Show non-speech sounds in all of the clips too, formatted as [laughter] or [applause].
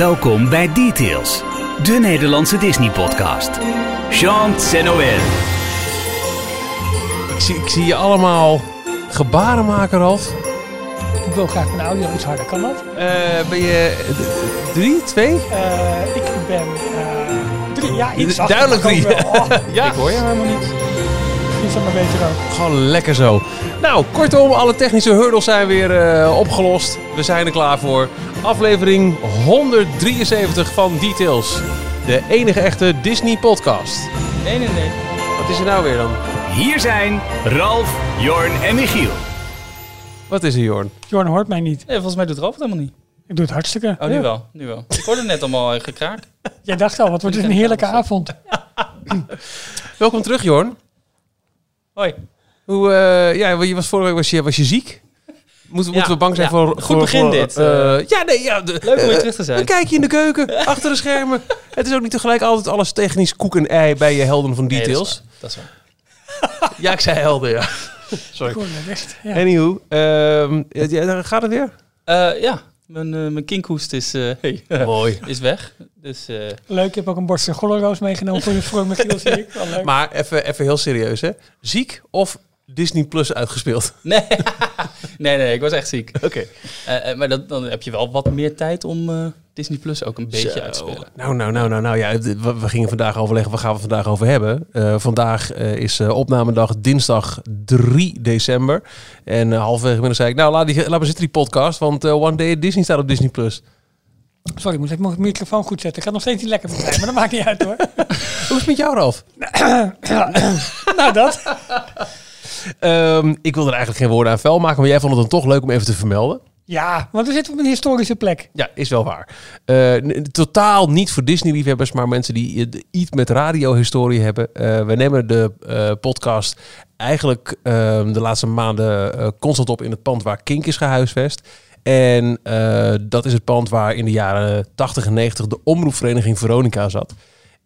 Welkom bij Details, de Nederlandse Disney-podcast. Jean Noël. Ik zie, ik zie je allemaal gebaren maken, Ralf. Ik wil graag mijn audio iets harder, kan dat? Eh, ben je d- drie, twee? Eh, ik ben eh, drie, ja, iets zachter, Duidelijk maar drie. wel. Oh, [laughs] Ja. Ik hoor je helemaal niet. Ook. Gewoon lekker zo. Nou, kortom, alle technische hurdles zijn weer eh, opgelost. We zijn er klaar voor. Aflevering 173 van Details. De enige echte Disney-podcast. Nee, nee, nee. Wat is er nou weer dan? Hier zijn Ralf, Jorn en Michiel. Wat is er, Jorn? Jorn hoort mij niet. Nee, volgens mij doet Ralf het helemaal niet. Ik doe het hartstikke. Oh, nu wel. Nu wel. Ik hoorde net allemaal eh, gekraak. [laughs] Jij dacht al, wat wordt dit een heerlijke avond. Welkom terug, Jorn. Hoi. Hoe, eh, ja, je was vorige week was je, was je ziek. Moeten, Ja, moeten we bang zijn ja. voor... Goed voor- begin voor, dit, eh, eh. ja, nee, ja. de- Leuk om weer terug te zijn. Een kijkje in de keuken, [laughs] achter de schermen. Het is ook niet tegelijk altijd alles technisch koek en ei bij je helden van Nee, dat is details. waar. Dat is waar. [laughs] ja, ik zei helden, ja. Sorry. Echt. Ja. Anywho, ehm, gaat het weer? Eh, ja, mijn, eh, mijn kinkhoest is, eh, hey, [laughs] Mooi. is weg. Dus eh, Leuk, ik heb ook een borst golleroos meegenomen voor je zie ik. Wel leuk. Maar even, even heel serieus, hè. Ziek of Disney Plus uitgespeeld? [laughs] nee. nee, nee, ik was echt ziek. Oké. Eh, eh, maar dat, dan heb je wel wat meer tijd om eh, Disney Plus ook een beetje Zo. uit te spelen. Nou, nou, nou, nou, nou ja, we, we gingen vandaag overleggen, waar gaan we het vandaag over hebben? Eh, vandaag eh, is opnamedag dinsdag 3 december. En uh, halverwege middag zei ik, nou, laat, die, laat maar zitten die podcast, want One Day at Disney staat op Disney+. Plus. Sorry, ik moet mijn microfoon goed zetten. Ik ga nog steeds niet lekker voor mij, maar dat maakt niet uit hoor. [laughs] Hoe is het met jou, Ralf? [coughs] [coughs] nou, dat. [coughs] Ehm, ik wil er eigenlijk geen woorden aan vuil maken, maar jij vond het dan toch leuk om even te vermelden. Ja, want we zitten op een historische plek. Ja, is wel waar. Eh, totaal niet voor Disney-liefhebbers, maar mensen die eh, iets met radiohistorie hebben. Eh, we nemen de podcast eigenlijk ehm, de laatste maanden constant op in het pand waar Kink is gehuisvest. En dat is het pand waar in de jaren 80 en 90 de omroepvereniging Veronica zat.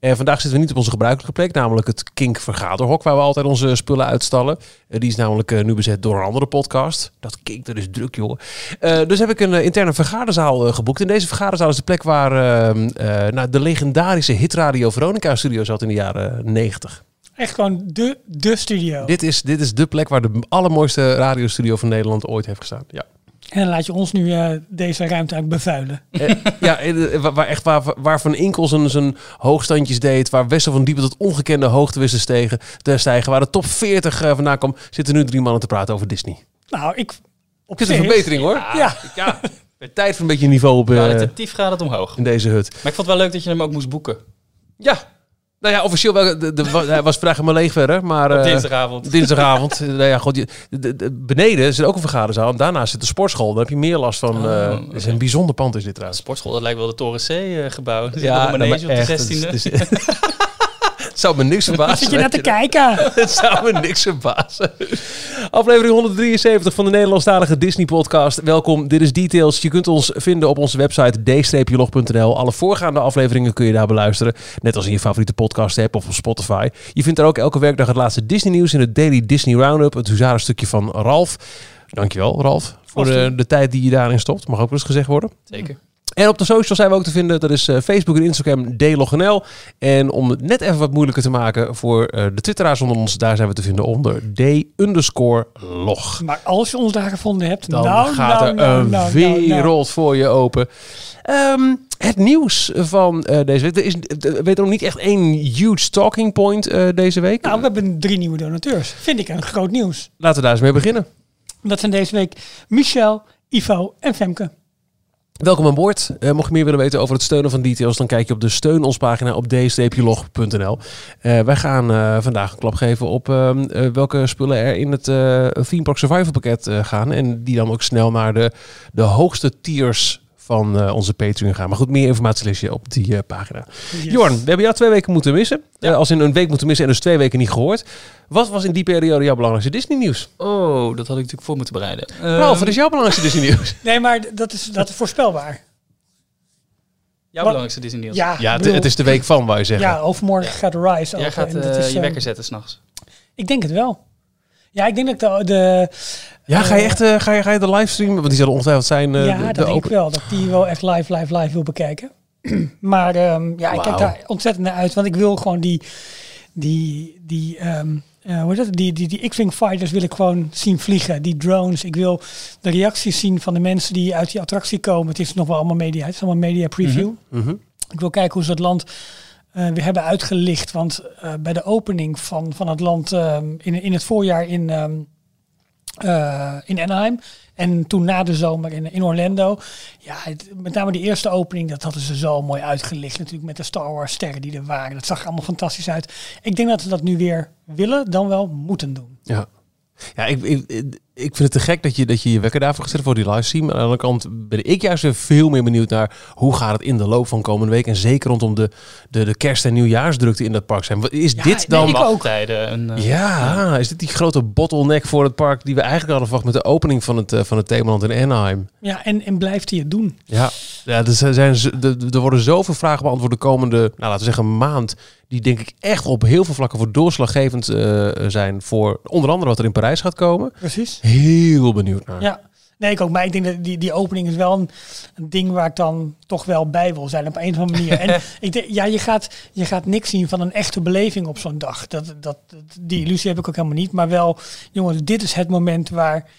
En vandaag zitten we niet op onze gebruikelijke plek, namelijk het Kink Vergaderhok, waar we altijd onze spullen uitstallen. Eh, die is namelijk eh, nu bezet door een andere podcast. Dat Kink, dat is druk, joh. Eh, dus heb ik een interne vergaderzaal geboekt. En deze vergaderzaal is de plek waar eh, nou, de legendarische hitradio Veronica studio zat in de jaren 90. Echt gewoon de, de studio. Dit, is, dit is de plek waar de allermooiste radiostudio van Nederland ooit heeft gestaan. Ja. En dan laat je ons nu eh, deze ruimte eigenlijk bevuilen. Eh, ja, eh, waar, waar echt waar, waar Van Inkel zijn, zijn hoogstandjes deed, waar Wessel van Diepen tot ongekende hoogte wist te stegen, te stijgen, waar de top 40 eh, vandaan kwam, zitten nu drie mannen te praten over Disney. Nou, ik... Op Het is een verbetering hoor. Ja, Ja, tijd voor een beetje niveau op, Kwalitatief gaat het omhoog. in deze hut. Maar ik vond het wel leuk dat je hem ook moest boeken. Ja, nou ja, officieel wel, de, de, hij was vandaag helemaal leeg verder, maar... Op eh, dinsdagavond. Dinsdagavond. nou ja, god, je- de, de- beneden zit ook een vergaderzaal. En daarnaast zit de sportschool. Dan heb je meer last van... Oh, eh, is een bijzonder pand is dit trouwens. Sportschool, dat lijkt wel de Toren C-gebouw. Ja, nou, maar op de echt, 16e. het is- het [laughs] zou me niks verbazen. zit je naar te kijken? [laughs] Het zou me niks verbazen. Aflevering 173 van de Nederlandstalige Disney-podcast. Welkom, dit is Details. Je kunt ons vinden op onze website d-log.nl. Alle voorgaande afleveringen kun je daar beluisteren. Net als in je favoriete podcast-app of op Spotify. Je vindt er ook elke werkdag het laatste Disney-nieuws in het Daily Disney Roundup. Het huzarenstukje van Ralf. Dankjewel, Ralf, voor de, de tijd die je daarin stopt. Mag ook wel eens gezegd worden. Zeker. En op de socials zijn we ook te vinden. Dat is eh, Facebook en Instagram DLogNL. En om het net even wat moeilijker te maken voor eh, de twitteraars onder ons, daar zijn we te vinden onder D underscore log. Maar als je ons daar gevonden hebt, Dan nou, gaat nou, er nou, een wereld voor je open. Ehm, het nieuws van eh, deze week. Er is er weet nog niet echt één huge talking point deze week. Nou, we hebben drie nieuwe donateurs. Vind ik een groot nieuws. Laten we daar eens mee beginnen. Dat zijn deze week Michel, Ivo en Femke. Welkom aan boord. Eh, mocht je meer willen weten over het steunen van Details, dan kijk je op de steun ons pagina op d-log.nl. Eh, wij gaan eh, vandaag een klap geven op ehm, eh, welke spullen er in het Theme Park Survival pakket gaan. En die dan ook snel naar de, de hoogste tiers van eh, onze Patreon gaan. Maar goed, meer informatie lees je op die eh, pagina. Yes. Jorn, we hebben jou twee weken moeten missen. Eh, als in een week moeten missen en dus twee weken niet gehoord. Wat was in die periode jouw belangrijkste Disney nieuws? Oh, dat had ik natuurlijk voor moeten bereiden. Ralf, Ehm, wat is jouw belangrijkste Disney nieuws? [laughs] Nee, maar dat is, dat is voorspelbaar. Jouw Wat- belangrijkste Disney nieuws. Ja, Ja, het, bedoel, het is de week van, wou je zeggen. ja overmorgen Ja. gaat de Rise Jij gaat eh, is, je wekker zetten s'nachts. Ik denk het wel. Ja, ik denk dat de Ja, ga je eh, echt eh, ga je, ga je de livestream? Want die zal ongetwijfeld zijn. eh, ja, de, dat de denk ik wel. Dat die wel echt live, live, live wil bekijken. [clears throat] maar ehm, ja, ik kijk daar ontzettend naar uit. Want ik wil gewoon die, die, die, ehm, eh, hoe dat? Die, die, die X-Wing fighters wil ik gewoon zien vliegen. Die drones. Ik wil de reacties zien van de mensen die uit die attractie komen. Het is nog wel allemaal media. Het is allemaal media preview. Mhm. Ik wil kijken hoe ze het land eh, weer hebben uitgelicht. Want bij de opening van, van het land ehm, in, in het voorjaar in, eh, in Anaheim. En toen na de zomer in, in Orlando. Ja, het- met name die eerste opening, dat hadden ze zo mooi uitgelicht. Natuurlijk met de Star Wars sterren die er waren. Dat zag er allemaal fantastisch uit. Ik denk dat ze dat nu weer willen, dan wel moeten doen. Ja. Ja, ik, ik, ik vind het te gek dat je dat je, je wekker daarvoor gezet voor die livestream. Aan de andere kant ben ik juist weer veel meer benieuwd naar hoe gaat het in de loop van komende week. En zeker rondom de, de, de kerst- en nieuwjaarsdrukte in dat park zijn. Is Ja, dit dan... nee, ik ook. Wachttijden. En, eh, Ja, is dit die grote bottleneck voor het park die we eigenlijk hadden verwacht met de opening van het, eh, van het themaland in Anaheim? Ja, en, en blijft hij het doen? Ja, ja er, zijn, er, er worden zoveel vragen beantwoord de komende, nou, laten we zeggen, maand. Die denk ik echt op heel veel vlakken voor doorslaggevend eh, zijn voor onder andere wat er in Parijs gaat komen. Precies. Heel benieuwd naar. Ja. Nee, ik ook. Maar ik denk dat die, die opening is wel een, een ding waar ik dan toch wel bij wil zijn op een of andere manier. En [laughs] ik denk, ja, je gaat, je gaat niks zien van een echte beleving op zo'n dag. Dat, dat, die illusie heb ik ook helemaal niet. Maar wel, jongens, dit is het moment waar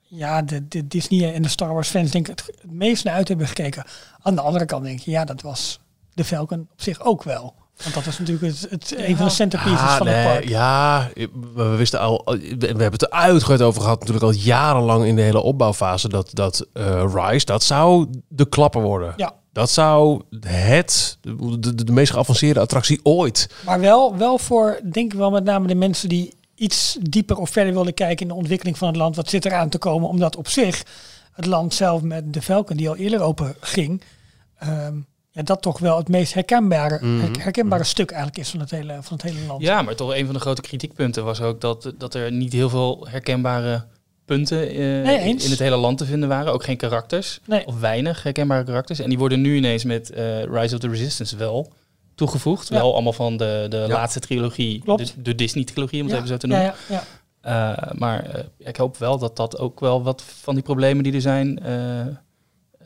ja, de, de Disney en de Star Wars fans denk ik het, het meest naar uit hebben gekeken. Aan de andere kant denk je, ja, dat was de Falcon op zich ook wel. Want dat was natuurlijk het, het, een van de centerpieces Ah, van het park. ja, we wisten al, we hebben het er uitgebreid over gehad, natuurlijk al jarenlang in de hele opbouwfase, dat, dat eh, Rise, dat zou de klapper worden. Ja. Dat zou het, de, de, de meest geavanceerde attractie ooit. Maar wel, wel voor, denk ik wel met name de mensen die iets dieper of verder willen kijken in de ontwikkeling van het land. Wat zit eraan te komen? Omdat op zich het land zelf met de Falcon, die al eerder open ging, ehm, ja, dat toch wel het meest herkenbare, Mhm. her- herkenbare stuk eigenlijk is van het hele, van het hele land. Ja, maar toch een van de grote kritiekpunten was ook dat, dat er niet heel veel herkenbare punten eh, Nee, in het hele land te vinden waren. Ook geen karakters. Nee. Of weinig herkenbare karakters. En die worden nu ineens met eh, Rise of the Resistance wel toegevoegd. Ja. Wel allemaal van de, de Ja. laatste trilogie. Klopt. De, de Disney-trilogie, om het ja, even zo te ja, noemen. ja, ja. Eh, maar eh, ik hoop wel dat dat ook wel wat van die problemen die er zijn...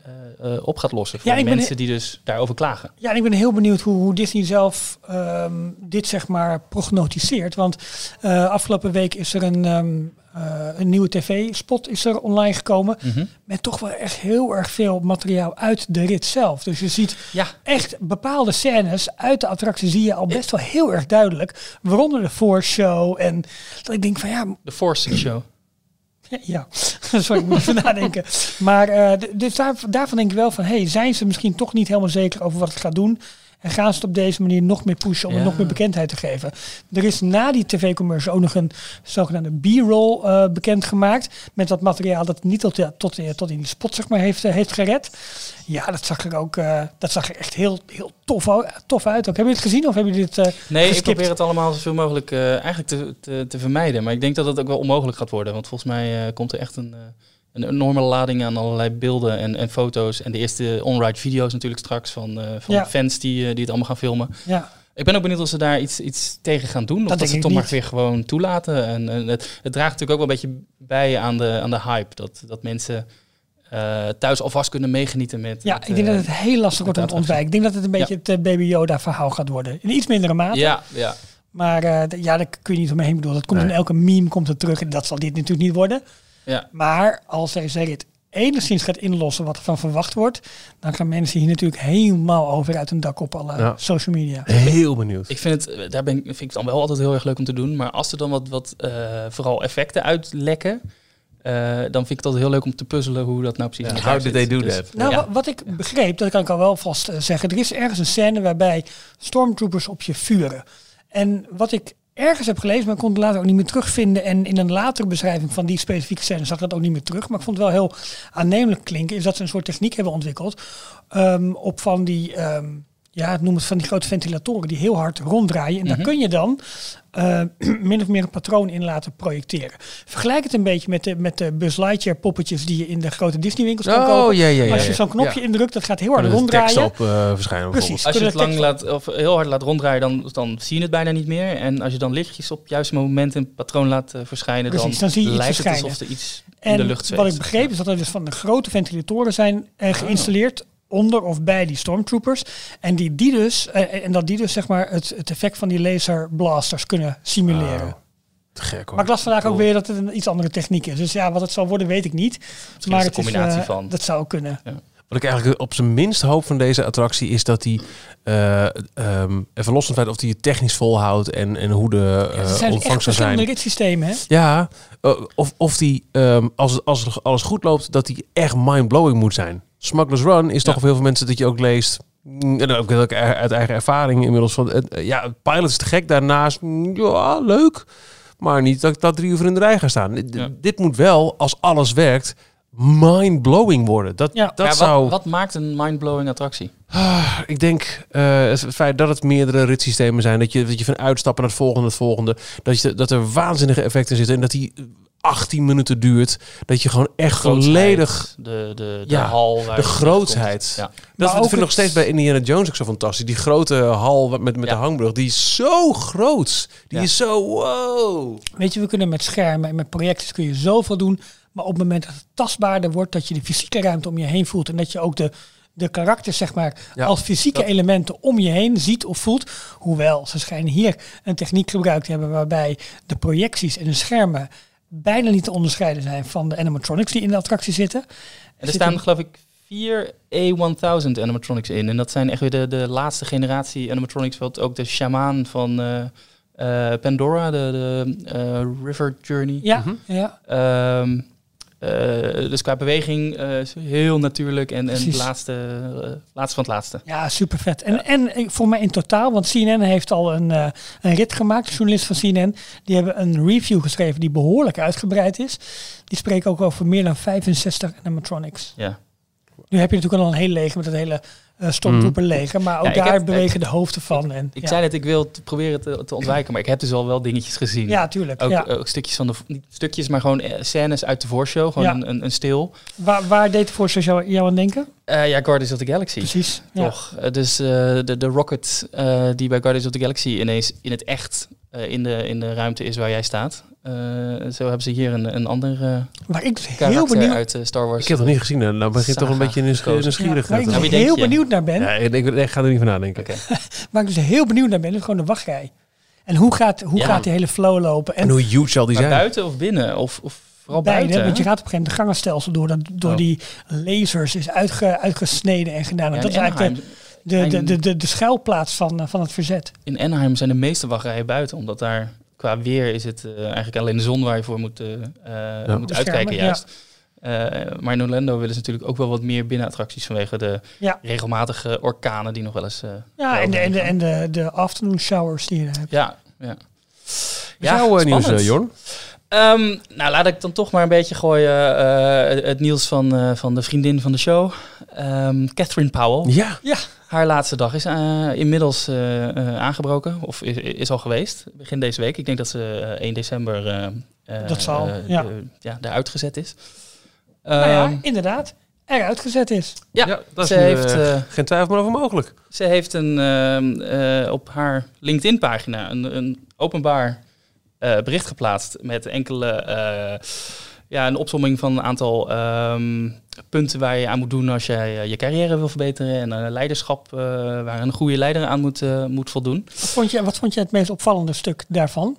eh, eh, op gaat lossen voor Ja, ben mensen die dus daarover klagen. Ja, en ik ben heel benieuwd hoe, hoe Disney zelf ehm, dit zeg maar prognotiseert. Want eh, afgelopen week is er een, ehm, eh, een nieuwe tv-spot is er online gekomen. Mhm. Met toch wel echt heel erg veel materiaal uit de rit zelf. Dus je ziet Ja, echt bepaalde scènes uit de attractie zie je al best wel heel erg duidelijk. Waaronder de voorshow. En dat ik denk van ja, de Force Show. [laughs] ja, [laughs] sorry, ik moet even nadenken. Maar eh, dus daar, daarvan denk ik wel van, hey, zijn ze misschien toch niet helemaal zeker over wat het gaat doen? En gaan ze het op deze manier nog meer pushen om Ja. het nog meer bekendheid te geven? Er is na die tv-commercial ook nog een zogenaamde B-roll eh bekendgemaakt. Met wat materiaal dat niet tot, ja, tot, eh, tot in die spot zeg maar, heeft, eh, heeft gered. Ja, dat zag er ook dat zag er echt heel, heel tof, tof uit. Ook. Hebben jullie het gezien of hebben jullie dit Nee, ik probeer het allemaal zoveel mogelijk eigenlijk te, te, te vermijden. Maar ik denk dat het ook wel onmogelijk gaat worden. Want volgens mij komt er echt een, een enorme lading aan allerlei beelden en, en foto's. En de eerste on-ride video's natuurlijk straks van, eh, van Ja. fans die, eh, die het allemaal gaan filmen. Ja, Ik ben ook benieuwd of ze daar iets, iets tegen gaan doen. Of dat, ze het toch maar weer gewoon toelaten. En, en het, het draagt natuurlijk ook wel een beetje bij aan de, aan de hype. Dat, dat mensen eh, thuis alvast kunnen meegenieten met... ja met, ik denk eh, dat het heel lastig wordt om te ontwijken. Ik denk dat het een beetje het eh, Baby Yoda verhaal gaat worden. In iets mindere mate. Ja, ja. Maar eh, ja, daar kun je niet omheen bedoelen. Dat komt Nee. in elke meme komt het terug. En dat zal dit natuurlijk niet worden. Ja. Maar als deze rit enigszins gaat inlossen wat er van verwacht wordt, dan gaan mensen hier natuurlijk helemaal over uit hun dak op alle Ja. social media. Heel benieuwd. Ik vind het, daar ben ik, vind ik het dan wel altijd heel erg leuk om te doen. Maar als er dan wat, wat eh, vooral effecten uitlekken, eh, dan vind ik het altijd heel leuk om te puzzelen hoe dat nou precies elkaar How did they do Dus- that? Nou, Ja. wa- wat ik begreep, dat kan ik al wel vast eh, zeggen. Er is ergens een scène waarbij stormtroopers op je vuren. En wat ik ergens heb gelezen, maar ik kon het later ook niet meer terugvinden. En in een latere beschrijving van die specifieke scène zag ik dat ook niet meer terug. Maar ik vond het wel heel aannemelijk klinken. Is dat ze een soort techniek hebben ontwikkeld. ehm, op van die, ehm, ja, noem het van die grote ventilatoren die heel hard ronddraaien. En Mhm. daar kun je dan eh, [clears throat] min of meer een patroon in laten projecteren. Vergelijk het een beetje met de, met de Buzz Lightyear poppetjes die je in de grote Disney winkels kan kopen. Oh, ja, ja, ja. Als je zo'n knopje indrukt, dat gaat heel hard tekst ronddraaien. op eh, verschijnen Precies. Als je het lang laat, of heel hard laat ronddraaien, dan, dan zie je het bijna niet meer. En als je dan lichtjes op het juiste moment een patroon laat eh, verschijnen, Precies, dan, dan zie je lijkt het alsof er iets in de En lucht wat zweeft. ik begreep is dat er dus van de grote ventilatoren zijn eh, geïnstalleerd onder of bij die stormtroopers. En, die, die dus, eh, en dat die dus zeg maar het, het effect van die laserblasters kunnen simuleren. Oh, te gek hoor. Maar ik las vandaag Cool. ook weer dat het een iets andere techniek is. Dus ja, wat het zal worden weet ik niet. Misschien is het een het combinatie eh, van. Dat zou kunnen. Wat ik eigenlijk op zijn minst hoop van deze attractie is dat hij, eh, ehm, even los van het feit of hij het technisch volhoudt en, en hoe de Ja, eh het zijn echt ontvangst verschillende zijn. ritssystemen, hè? Ja, eh, of, of die, ehm, als, het- als het alles goed loopt, dat die echt mind-blowing moet zijn. Smuggler's Run is toch Ja. op heel veel mensen dat je ook leest. mm, En ook uit eigen ervaring inmiddels. Van, eh, ja, Pilot is te gek. Daarnaast, mm, ja, leuk. Maar niet dat ik dat drie uur in de rij ga staan. Ja. Dit moet wel, als alles werkt, mind-blowing worden. Dat, Ja. dat Ja, zou... wat, wat maakt een mind-blowing attractie? Ah, ik denk eh, het feit dat het meerdere ritssystemen zijn, dat je, dat je van uitstappen naar het volgende, het volgende, dat, je, dat er waanzinnige effecten zitten en dat die 18 minuten duurt, dat je gewoon echt volledig De, de, de Ja, hal. De grootsheid. Ja. Dat Maar vind ik nog het- steeds bij Indiana Jones ook zo fantastisch. Die grote hal met, met Ja. de hangbrug, die is zo groot. Die Ja. is zo wow. Weet je, we kunnen met schermen en met projecties kun je zoveel doen. Maar op het moment dat het tastbaarder wordt, dat je de fysieke ruimte om je heen voelt. En dat je ook de, de karakters, zeg maar, Ja, als fysieke dat- elementen om je heen ziet of voelt. Hoewel, ze schijnen hier een techniek gebruikt te hebben waarbij de projecties en de schermen bijna niet te onderscheiden zijn van de animatronics die in de attractie zitten. En er Zit staan geloof ik vier A1000 animatronics in. En dat zijn echt weer de, de laatste generatie animatronics. Wat ook de shamaan van eh, eh, Pandora, de, de eh, River Journey. Ja, Mhm. ja. Ehm, eh, dus qua beweging eh, heel natuurlijk en, en het laatste, eh, laatste van het laatste. Ja, super vet. En, en voor mij in totaal, want CNN heeft al een, een rit gemaakt, de journalist van CNN. Die hebben een review geschreven die behoorlijk uitgebreid is. Die spreken ook over meer dan 65 animatronics. Ja. Nu heb je natuurlijk al een hele leger met het hele uh, Stormtrooper leger, maar ook Ja, daar heb- bewegen de hoofden van. En, Ik ja. zei net, ik wil proberen te, te ontwijken, maar ik heb dus al wel dingetjes gezien. Ja, tuurlijk. Ook, ja. ook stukjes van de, niet stukjes, maar gewoon eh, scènes uit de voorshow. Gewoon een, een, een stil. Waar, waar deed de voorstel jou, jou aan denken? Eh, ja, Guardians of the Galaxy. Precies. Toch? Eh, dus eh, de, de rocket eh, die bij Guardians of the Galaxy ineens in het echt eh, in, de, in de ruimte is waar jij staat. Eh, zo hebben ze hier een, een ander eh, Waar ik heel benieuwd, uit eh, Star Wars. Ik heb het nog niet gezien. en Nou begint toch een beetje nieuwsgierig. ja, waar ik dus heel je? benieuwd naar ben, Ja, ik, ik, ik ga er niet van nadenken. Oké. [laughs] waar ik dus heel benieuwd naar ben, is gewoon de wachtrij. En hoe gaat, hoe Ja. gaat die hele flow lopen? En hoe huge zal die Maar zijn? buiten of binnen? Of, of vooral Beide, buiten? want je gaat op een gegeven moment de gangenstelsel door, dat door Oh. die lasers is uitge, uitgesneden en gedaan. En dat in is eigenlijk de, de, de, de, de schuilplaats van, van het verzet. In Anaheim zijn de meeste wachtrijen buiten, omdat daar qua weer is het eh, eigenlijk alleen de zon waar je voor moet, eh, eh, moet uitkijken ja. juist. Eh, maar in Orlando willen ze natuurlijk ook wel wat meer binnenattracties vanwege de Ja. regelmatige orkanen die nog wel eens... eh, Ja, en de, en de, en de, de afternoon showers die je hebt. Ja, ja. Jouw eh, nieuws, spannend. Jorn? Ehm, nou, laat ik dan toch maar een beetje gooien eh, het nieuws van, eh, van de vriendin van de show. Ehm, Catherine Powell. Ja. Haar laatste dag is eh, inmiddels eh, eh, aangebroken, of is, is al geweest, begin deze week. Ik denk dat ze eh, 1 december eh, eh, Dat zal, ja. de- ja, eruit gezet is. Nou ja, Ehm, inderdaad, eruit gezet is. ja, dat is ze, nu, heeft, Geen twijfel meer over mogelijk. ze heeft een, ehm, eh, op haar LinkedIn-pagina een, een openbaar eh, bericht geplaatst met enkele, eh, ja, een opsomming van een aantal ehm, punten waar je aan moet doen als jij eh, je carrière wil verbeteren en leiderschap eh, waar een goede leider aan moet, eh, moet voldoen. Wat vond, je, wat vond je het meest opvallende stuk daarvan?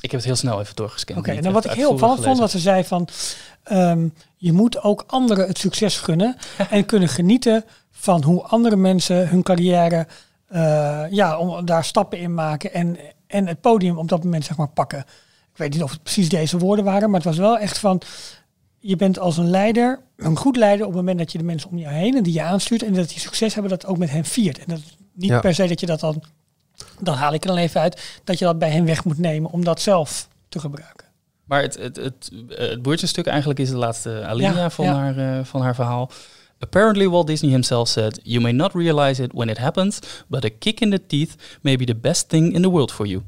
Ik heb het heel snel even doorgescand. Oké, nou wat ik heel opvallend vond, dat ze zei van... ehm, je moet ook anderen het succes gunnen [laughs] en kunnen genieten van hoe andere mensen hun carrière, ja, om daar stappen in maken en, en het podium op dat moment zeg maar pakken. Ik weet niet of het precies deze woorden waren, maar het was wel echt van, je bent als een leider, een goed leider op het moment dat je de mensen om je heen en die je aanstuurt en dat die succes hebben, dat ook met hen viert. En dat niet Ja. per se dat je dat dan, dan haal ik er dan even uit, dat je dat bij hen weg moet nemen om dat zelf te gebruiken. Maar het, het, het, het boertje stuk eigenlijk is de laatste alinea Ja, van, ja. Haar, eh, van haar verhaal. Apparently Walt Disney himself said, You may not realize it when it happens, but a kick in the teeth may be the best thing in the world for you.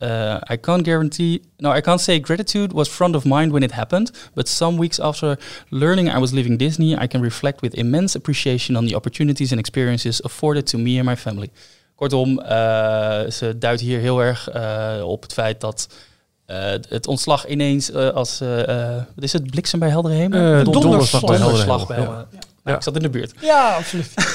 Uh, I can't guarantee, no, I can't say gratitude was front of mind when it happened, but some weeks after learning I was leaving Disney, I can reflect with immense appreciation on the opportunities and experiences afforded to me and my family. Kortom, eh, ze duidt hier heel erg eh, op het feit dat eh, het ontslag ineens eh, als, eh, eh, wat is het, bliksem bij heldere hemel? Eh, donderslag bij heldere Donderslag hemel, bij ja. Nou, Ik zat in de buurt. Ja, absoluut. [laughs]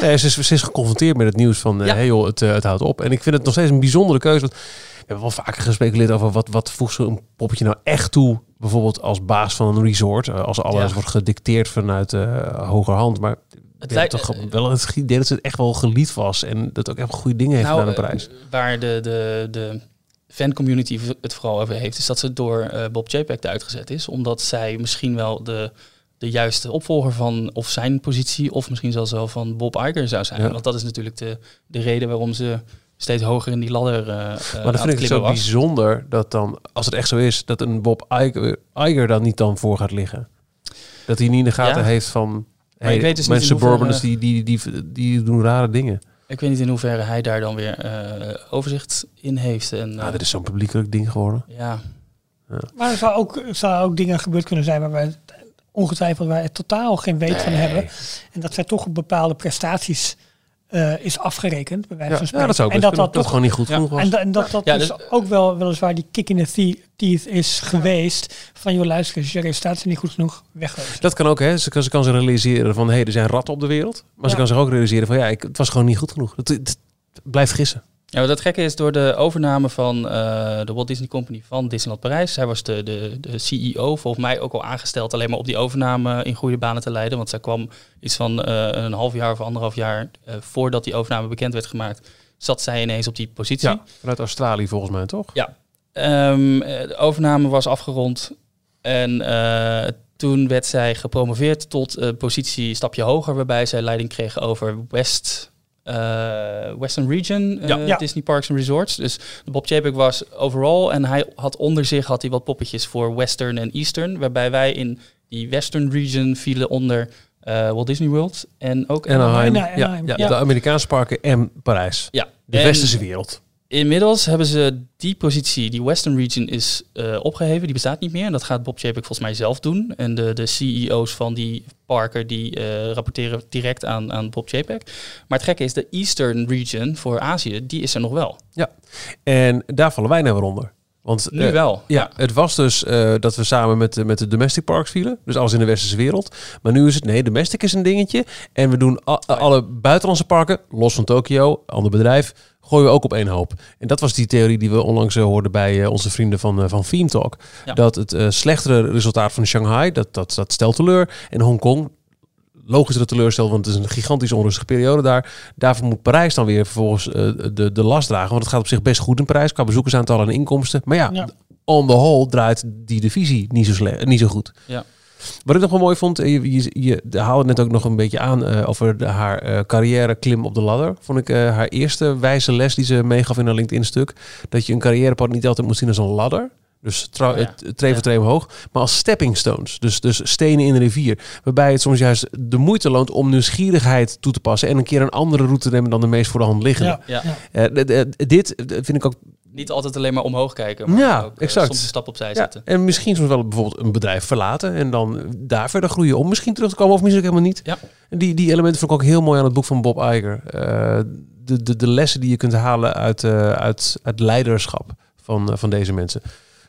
Nee, ze, is, ze is geconfronteerd met het nieuws van, eh Ja. hey joh, het, eh, het houdt op. En ik vind het nog steeds een bijzondere keuze. Want we hebben wel vaker gespeculeerd over wat, wat voegt zo'n poppetje nou echt toe. Bijvoorbeeld als baas van een resort. eh, Als alles Ja. wordt gedicteerd vanuit eh hogerhand. Maar Het lijkt- toch wel het idee dat ze echt wel geliefd was. En dat ook echt goede dingen heeft gedaan in eh, Parijs. waar de, de, de fancommunity het vooral over heeft, is dat ze door eh, Bob Chapek eruit gezet is. Omdat zij misschien wel de, de juiste opvolger van of zijn positie, of misschien zelfs wel van Bob Iger zou zijn. Ja. Want dat is natuurlijk de, de reden waarom ze steeds hoger in die ladder eh eh, Maar dan het vind ik het zo was. bijzonder dat dan, als het echt zo is, dat een Bob Iger, Iger dan niet dan voor gaat liggen. Dat hij niet in de gaten Ja. heeft van, hey, ik weet dus niet mensen in hoeverre- suburbans die, die, die, die, doen rare dingen. Ik weet niet in hoeverre hij daar dan weer eh, overzicht in heeft. En, eh, dit is zo'n publiekelijk ding geworden. ja, Maar er zou ook, zou ook dingen gebeurd kunnen zijn waar wij ongetwijfeld wij er totaal geen weet van hebben. En dat zij toch op bepaalde prestaties eh, is afgerekend, bij wijze Ja, van ja, spreken. dat zou ook en dat dat toch gewoon niet goed Ja. genoeg was. En, da- en dat dat Ja, dus dus- ook wel weliswaar die kick in the teeth is geweest. Van joh, luister, eens, je resultaten zijn niet goed genoeg, wegwezen. dat kan ook, hè. Ze kan, ze kan zich realiseren van, hé, hey, er zijn ratten op de wereld. Maar ze Ja. kan zich ook realiseren van, ja, ik, het was gewoon niet goed genoeg. Het, het blijft gissen. Ja, maar dat gekke is door de overname van eh, de Walt Disney Company van Disneyland Parijs. Zij was de, de, de CEO, volgens mij ook al aangesteld alleen maar op die overname in goede banen te leiden. Want zij kwam iets van eh, een half jaar of anderhalf jaar eh, voordat die overname bekend werd gemaakt, zat zij ineens op die positie. Ja, vanuit Australië volgens mij, toch? Ja. Ehm, eh, de overname was afgerond en toen werd zij gepromoveerd tot positie stapje hoger, waarbij zij leiding kreeg over West, eh, Western Region eh, Ja. Ja. Disney Parks and Resorts. Dus de Bob Chapek was overall en hij had onder zich had hij wat poppetjes voor Western en Eastern, waarbij wij in die Western Region vielen onder eh, Walt Disney World en ook Anaheim, Anaheim, ja, Anaheim, ja, ja. de Amerikaanse parken en Parijs. Ja. De En- westerse wereld. Inmiddels hebben ze die positie, die Western Region, is eh, opgeheven. Die bestaat niet meer. En dat gaat Bob Chapek volgens mij zelf doen. En de, de CEO's van die parken, die eh, rapporteren direct aan, aan Bob Chapek. Maar het gekke is, de Eastern Region voor Azië, die is er nog wel. En daar vallen wij nou weer onder. Want Nu eh, wel. Ja, het was dus eh, dat we samen met, de- met de domestic parks vielen. Dus alles in de westerse wereld. Maar nu is het, nee, domestic is een dingetje. En we doen a- alle buitenlandse parken, los van Tokio, ander bedrijf, gooien we ook op één hoop. En dat was die theorie die we onlangs eh, hoorden bij onze vrienden van, van Theme Talk. Dat het slechtere resultaat van Shanghai, dat, dat, dat stelt teleur. En Hongkong, logisch dat het teleurstelt, want het is een gigantisch onrustige periode daar. Daarvoor moet Parijs dan weer vervolgens eh, de, de last dragen. Want het gaat op zich best goed in Parijs, qua bezoekersaantallen en inkomsten. Maar ja, Ja. on the whole draait die divisie niet zo, slecht, niet zo goed. Ja. Wat ik nog wel mooi vond, eh, je, je, je haalde net ook nog een beetje aan eh, over de, haar eh, carrière klim op de ladder. Vond ik eh, haar eerste wijze les die ze meegaf in haar LinkedIn stuk. Dat je een carrièrepad niet altijd moet zien als een ladder. Dus tra- Oh ja. voor Ja. omhoog. Maar als stepping stones. Dus, dus stenen in de rivier. Waarbij het soms juist de moeite loont om nieuwsgierigheid toe te passen. En een keer een andere route te nemen dan de meest voor de hand liggende. Ja. Eh, d- dit eh, vind ik ook Niet altijd alleen maar omhoog kijken, maar Ja, ook eh, exact. soms een stap opzij Ja, zetten. en misschien soms wel bijvoorbeeld een bedrijf verlaten en dan daar verder groeien om misschien terug te komen of misschien ook helemaal niet. Ja. Die, die elementen vond ik ook heel mooi aan het boek van Bob Iger. Eh, de, de, de lessen die je kunt halen uit, eh, uit het leiderschap van, eh, van deze mensen.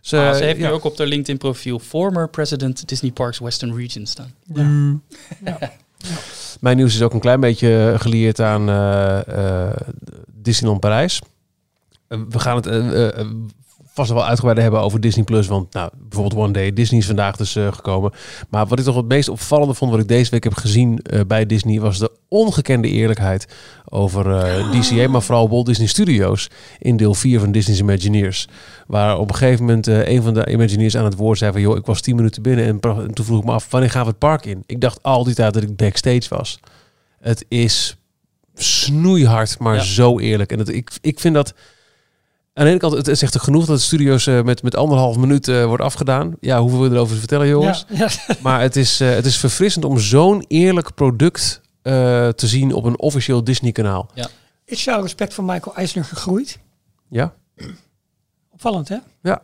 Ze, Ah, ze heeft ja. nu ook op haar LinkedIn profiel former president Disney Parks Western Region staan. Mm. Ja. [laughs] Mijn nieuws is ook een klein beetje gelieerd aan eh, eh, Disneyland Parijs. Eh, we gaan het eh, eh, vast wel uitgebreider hebben over Disney Plus. Want nou, bijvoorbeeld One Day Disney is vandaag dus eh, gekomen. Maar wat ik toch het meest opvallende vond, wat ik deze week heb gezien eh, bij Disney, was de ongekende eerlijkheid over eh, DCA, maar vooral Walt Disney Studios in deel 4 van Disney's Imagineers. Waar op een gegeven moment een van de Imagineers aan het woord zei van, joh, ik was 10 minuten binnen en, toen vroeg ik me af, wanneer gaan we het park in? Ik dacht al die tijd dat ik backstage was. Het is snoeihard, maar Ja. zo eerlijk. En het, ik, ik vind dat... Aan de ene kant, het is echt genoeg dat de studio's eh, met, met anderhalf minuut eh, wordt afgedaan. Ja, hoeveel wil je erover vertellen, jongens? Ja, ja. [laughs] Maar het is, eh, het is verfrissend om zo'n eerlijk product eh, te zien op een officieel Disney-kanaal. Is jouw respect voor Michael Eisner gegroeid? Ja, Opvallend, hè? ja.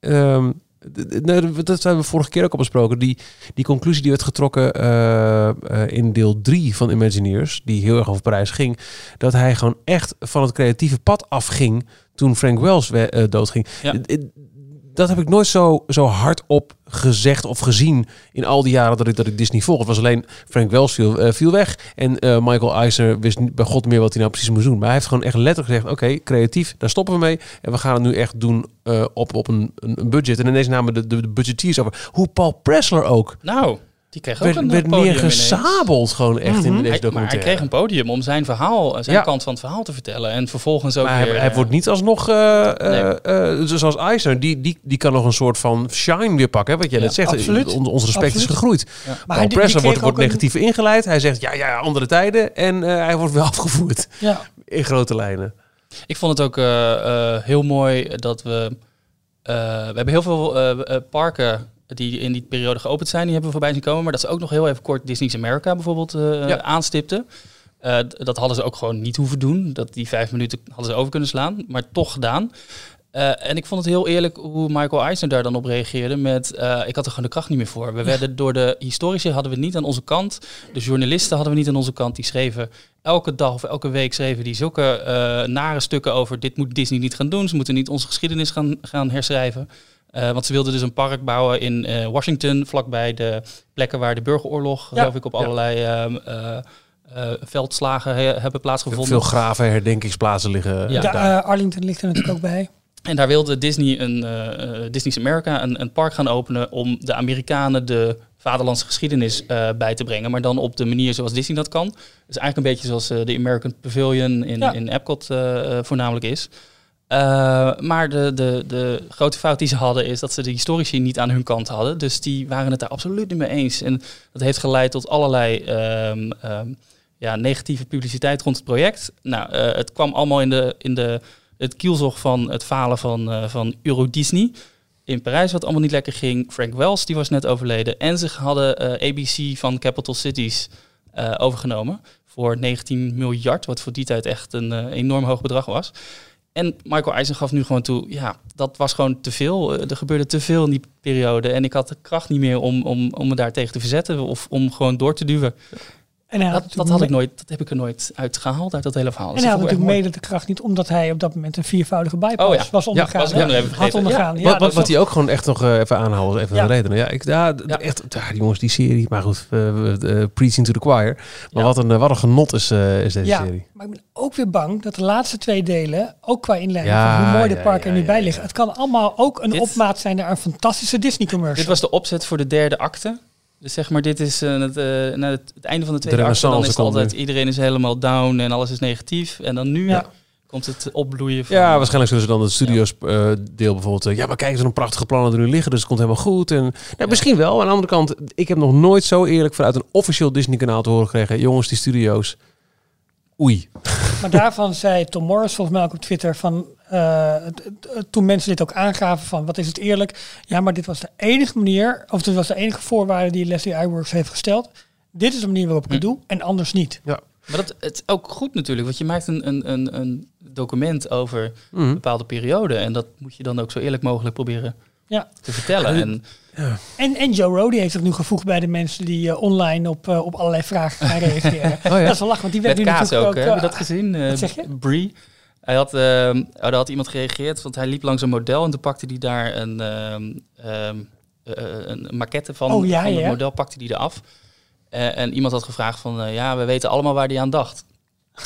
ehm, d- nee, dat hebben we vorige keer ook al besproken. Die, die conclusie die werd getrokken eh, eh, in deel 3 van Imagineers, die heel erg over Parijs ging, dat hij gewoon echt van het creatieve pad afging toen Frank Wells we- eh, doodging. Ja. Dat heb ik nooit zo, zo hardop gezegd of gezien in al die jaren dat ik, dat ik Disney volg. Het was alleen Frank Wells viel, eh, viel weg en eh, Michael Eisner wist bij god meer wat hij nou precies moest doen. Maar hij heeft gewoon echt letterlijk gezegd, oké, creatief, daar stoppen we mee. En we gaan het nu echt doen op, op een, een een budget. En ineens namen de, de, de budgetiers over. Hoe Paul Pressler ook. Nou, die kreeg ook Werd, een werd eh, podium ineens. neergesabeld gewoon echt in Mhm. deze Hij, maar hij documentaire. kreeg een podium om zijn verhaal, zijn Ja. kant van het verhaal te vertellen. En vervolgens ook Maar hij, weer... hij eh, wordt niet alsnog, eh eh Nee. eh, zoals Eisner, die, die, die kan nog een soort van shine weer pakken. Wat jij Ja, net zegt, absoluut. On- ons respect Absoluut. is gegroeid. Ja. Maar hij, die- die wordt, wordt een- negatief ingeleid. Hij zegt, ja, ja, andere tijden. En eh, hij wordt wel [laughs] afgevoerd Ja, in grote lijnen. Ik vond het ook eh, eh, heel mooi dat we... eh, we hebben heel veel eh, eh, parken die in die periode geopend zijn, die hebben we voorbij zien komen. Maar dat ze ook nog heel even kort Disney's America bijvoorbeeld Ja. aanstipten. Eh, dat hadden ze ook gewoon niet hoeven doen. Dat die vijf minuten hadden ze over kunnen slaan, maar toch gedaan. Eh, en ik vond het heel eerlijk hoe Michael Eisner daar dan op reageerde met... ik had er gewoon de kracht niet meer voor. We werden door de historici hadden we niet aan onze kant. De journalisten hadden we niet aan onze kant. Die schreven elke dag of elke week schreven die zulke nare stukken over... dit moet Disney niet gaan doen. Ze moeten niet onze geschiedenis gaan, gaan herschrijven. Eh, want ze wilden dus een park bouwen in eh, Washington... vlakbij de plekken waar de burgeroorlog, Ja. geloof ik, op Ja. allerlei... ehm, eh, eh, veldslagen he- hebben plaatsgevonden. Veel graven, herdenkingsplaatsen liggen. Ja. daar. eh, Arlington ligt er natuurlijk ook bij. En daar wilde Disney, een, Disney's America een, een park gaan openen om de Amerikanen de vaderlandse geschiedenis eh, bij te brengen. Maar dan op de manier zoals Disney dat kan. Dus eigenlijk een beetje zoals de American Pavilion in, Ja. in Epcot voornamelijk is. Eh, maar de, de, de grote fout die ze hadden is dat ze de historici niet aan hun kant hadden. Dus die waren het daar absoluut niet mee eens. En dat heeft geleid tot allerlei ehm, ehm, ja, negatieve publiciteit rond het project. Nou, eh, het kwam allemaal in de, in de, het kielzog van het falen van, eh, van Euro Disney. In Parijs, wat allemaal niet lekker ging. Frank Wells, die was net overleden. En ze hadden ABC van Capital Cities overgenomen. Voor 19 miljard, wat voor die tijd echt een enorm hoog bedrag was. En Michael Eisner gaf nu gewoon toe, ja, dat was gewoon te veel. Eh, Er gebeurde te veel in die periode. En ik had de kracht niet meer om, om, om me daar tegen te verzetten. Of om gewoon door te duwen. En hij had Dat, had ik nooit, dat heb ik er nooit uit gehaald, uit dat hele verhaal. En Dus hij had dat vond ik natuurlijk mede de kracht niet, omdat hij op dat moment een viervoudige bypass Oh ja. was ondergaan. was ik even had ondergaan. Ja, wat, dat wat, hij ook gewoon echt nog eh, even aanhaalde, even Ja. een redenen. Ja, ik, ja, Ja. echt, ja, die jongens, die serie. Maar goed, eh, we- eh, preaching to the choir. Maar Ja. wat, een, eh, wat een genot is, eh, is deze Ja, serie. maar ik ben ook weer bang dat de laatste twee delen, ook qua inleiding Ja, van hoe mooi de ja, parken ja, er nu ja, bij ja. liggen. Het kan allemaal ook een Dit- opmaat zijn naar een fantastische Disney commercial. Dit was de opzet voor de derde acte. Dus zeg maar, dit is eh, het, eh, na het, het einde van de tweede De. Dan is het altijd, nu. iedereen is helemaal down en alles is negatief. En dan nu Ja. komt het opbloeien van... Ja, waarschijnlijk zullen ze dan het studios eh, deel bijvoorbeeld. ja, maar kijk, er zijn prachtige plannen er nu liggen, dus het komt helemaal goed. En, nou, Misschien wel. Aan de andere kant, ik heb nog nooit zo eerlijk vanuit een officieel Disney-kanaal te horen gekregen. Jongens, die studio's. Oei. Maar daarvan zei Tom Morris volgens mij ook op Twitter van eh, toen mensen dit ook aangaven van wat is het eerlijk? Ja, maar dit was de enige manier, of dit was de enige voorwaarde die Leslie Iwerks heeft gesteld. Dit is de manier waarop ik het Hm. doe en anders niet. Maar dat, het is ook goed natuurlijk, want je maakt een, een, een, een document over een bepaalde periode. En dat moet je dan ook zo eerlijk mogelijk proberen Ja. te vertellen. En En, en Joe Rody heeft zich nu gevoegd bij de mensen die eh, online op, eh, op allerlei vragen gaan [laughs] reageren. Oh ja. Dat is wel lachen, want die werd met nu kaas natuurlijk ook, ook... hè? heb je dat gezien? Eh, Hij had, ehm, oh, daar had iemand gereageerd, want hij liep langs een model en toen pakte hij daar een, ehm, ehm, eh, een maquette van, Oh, ja, van het ja. model, pakte hij eraf. Eh, en iemand had gevraagd van, eh, ja, we weten allemaal waar hij aan dacht.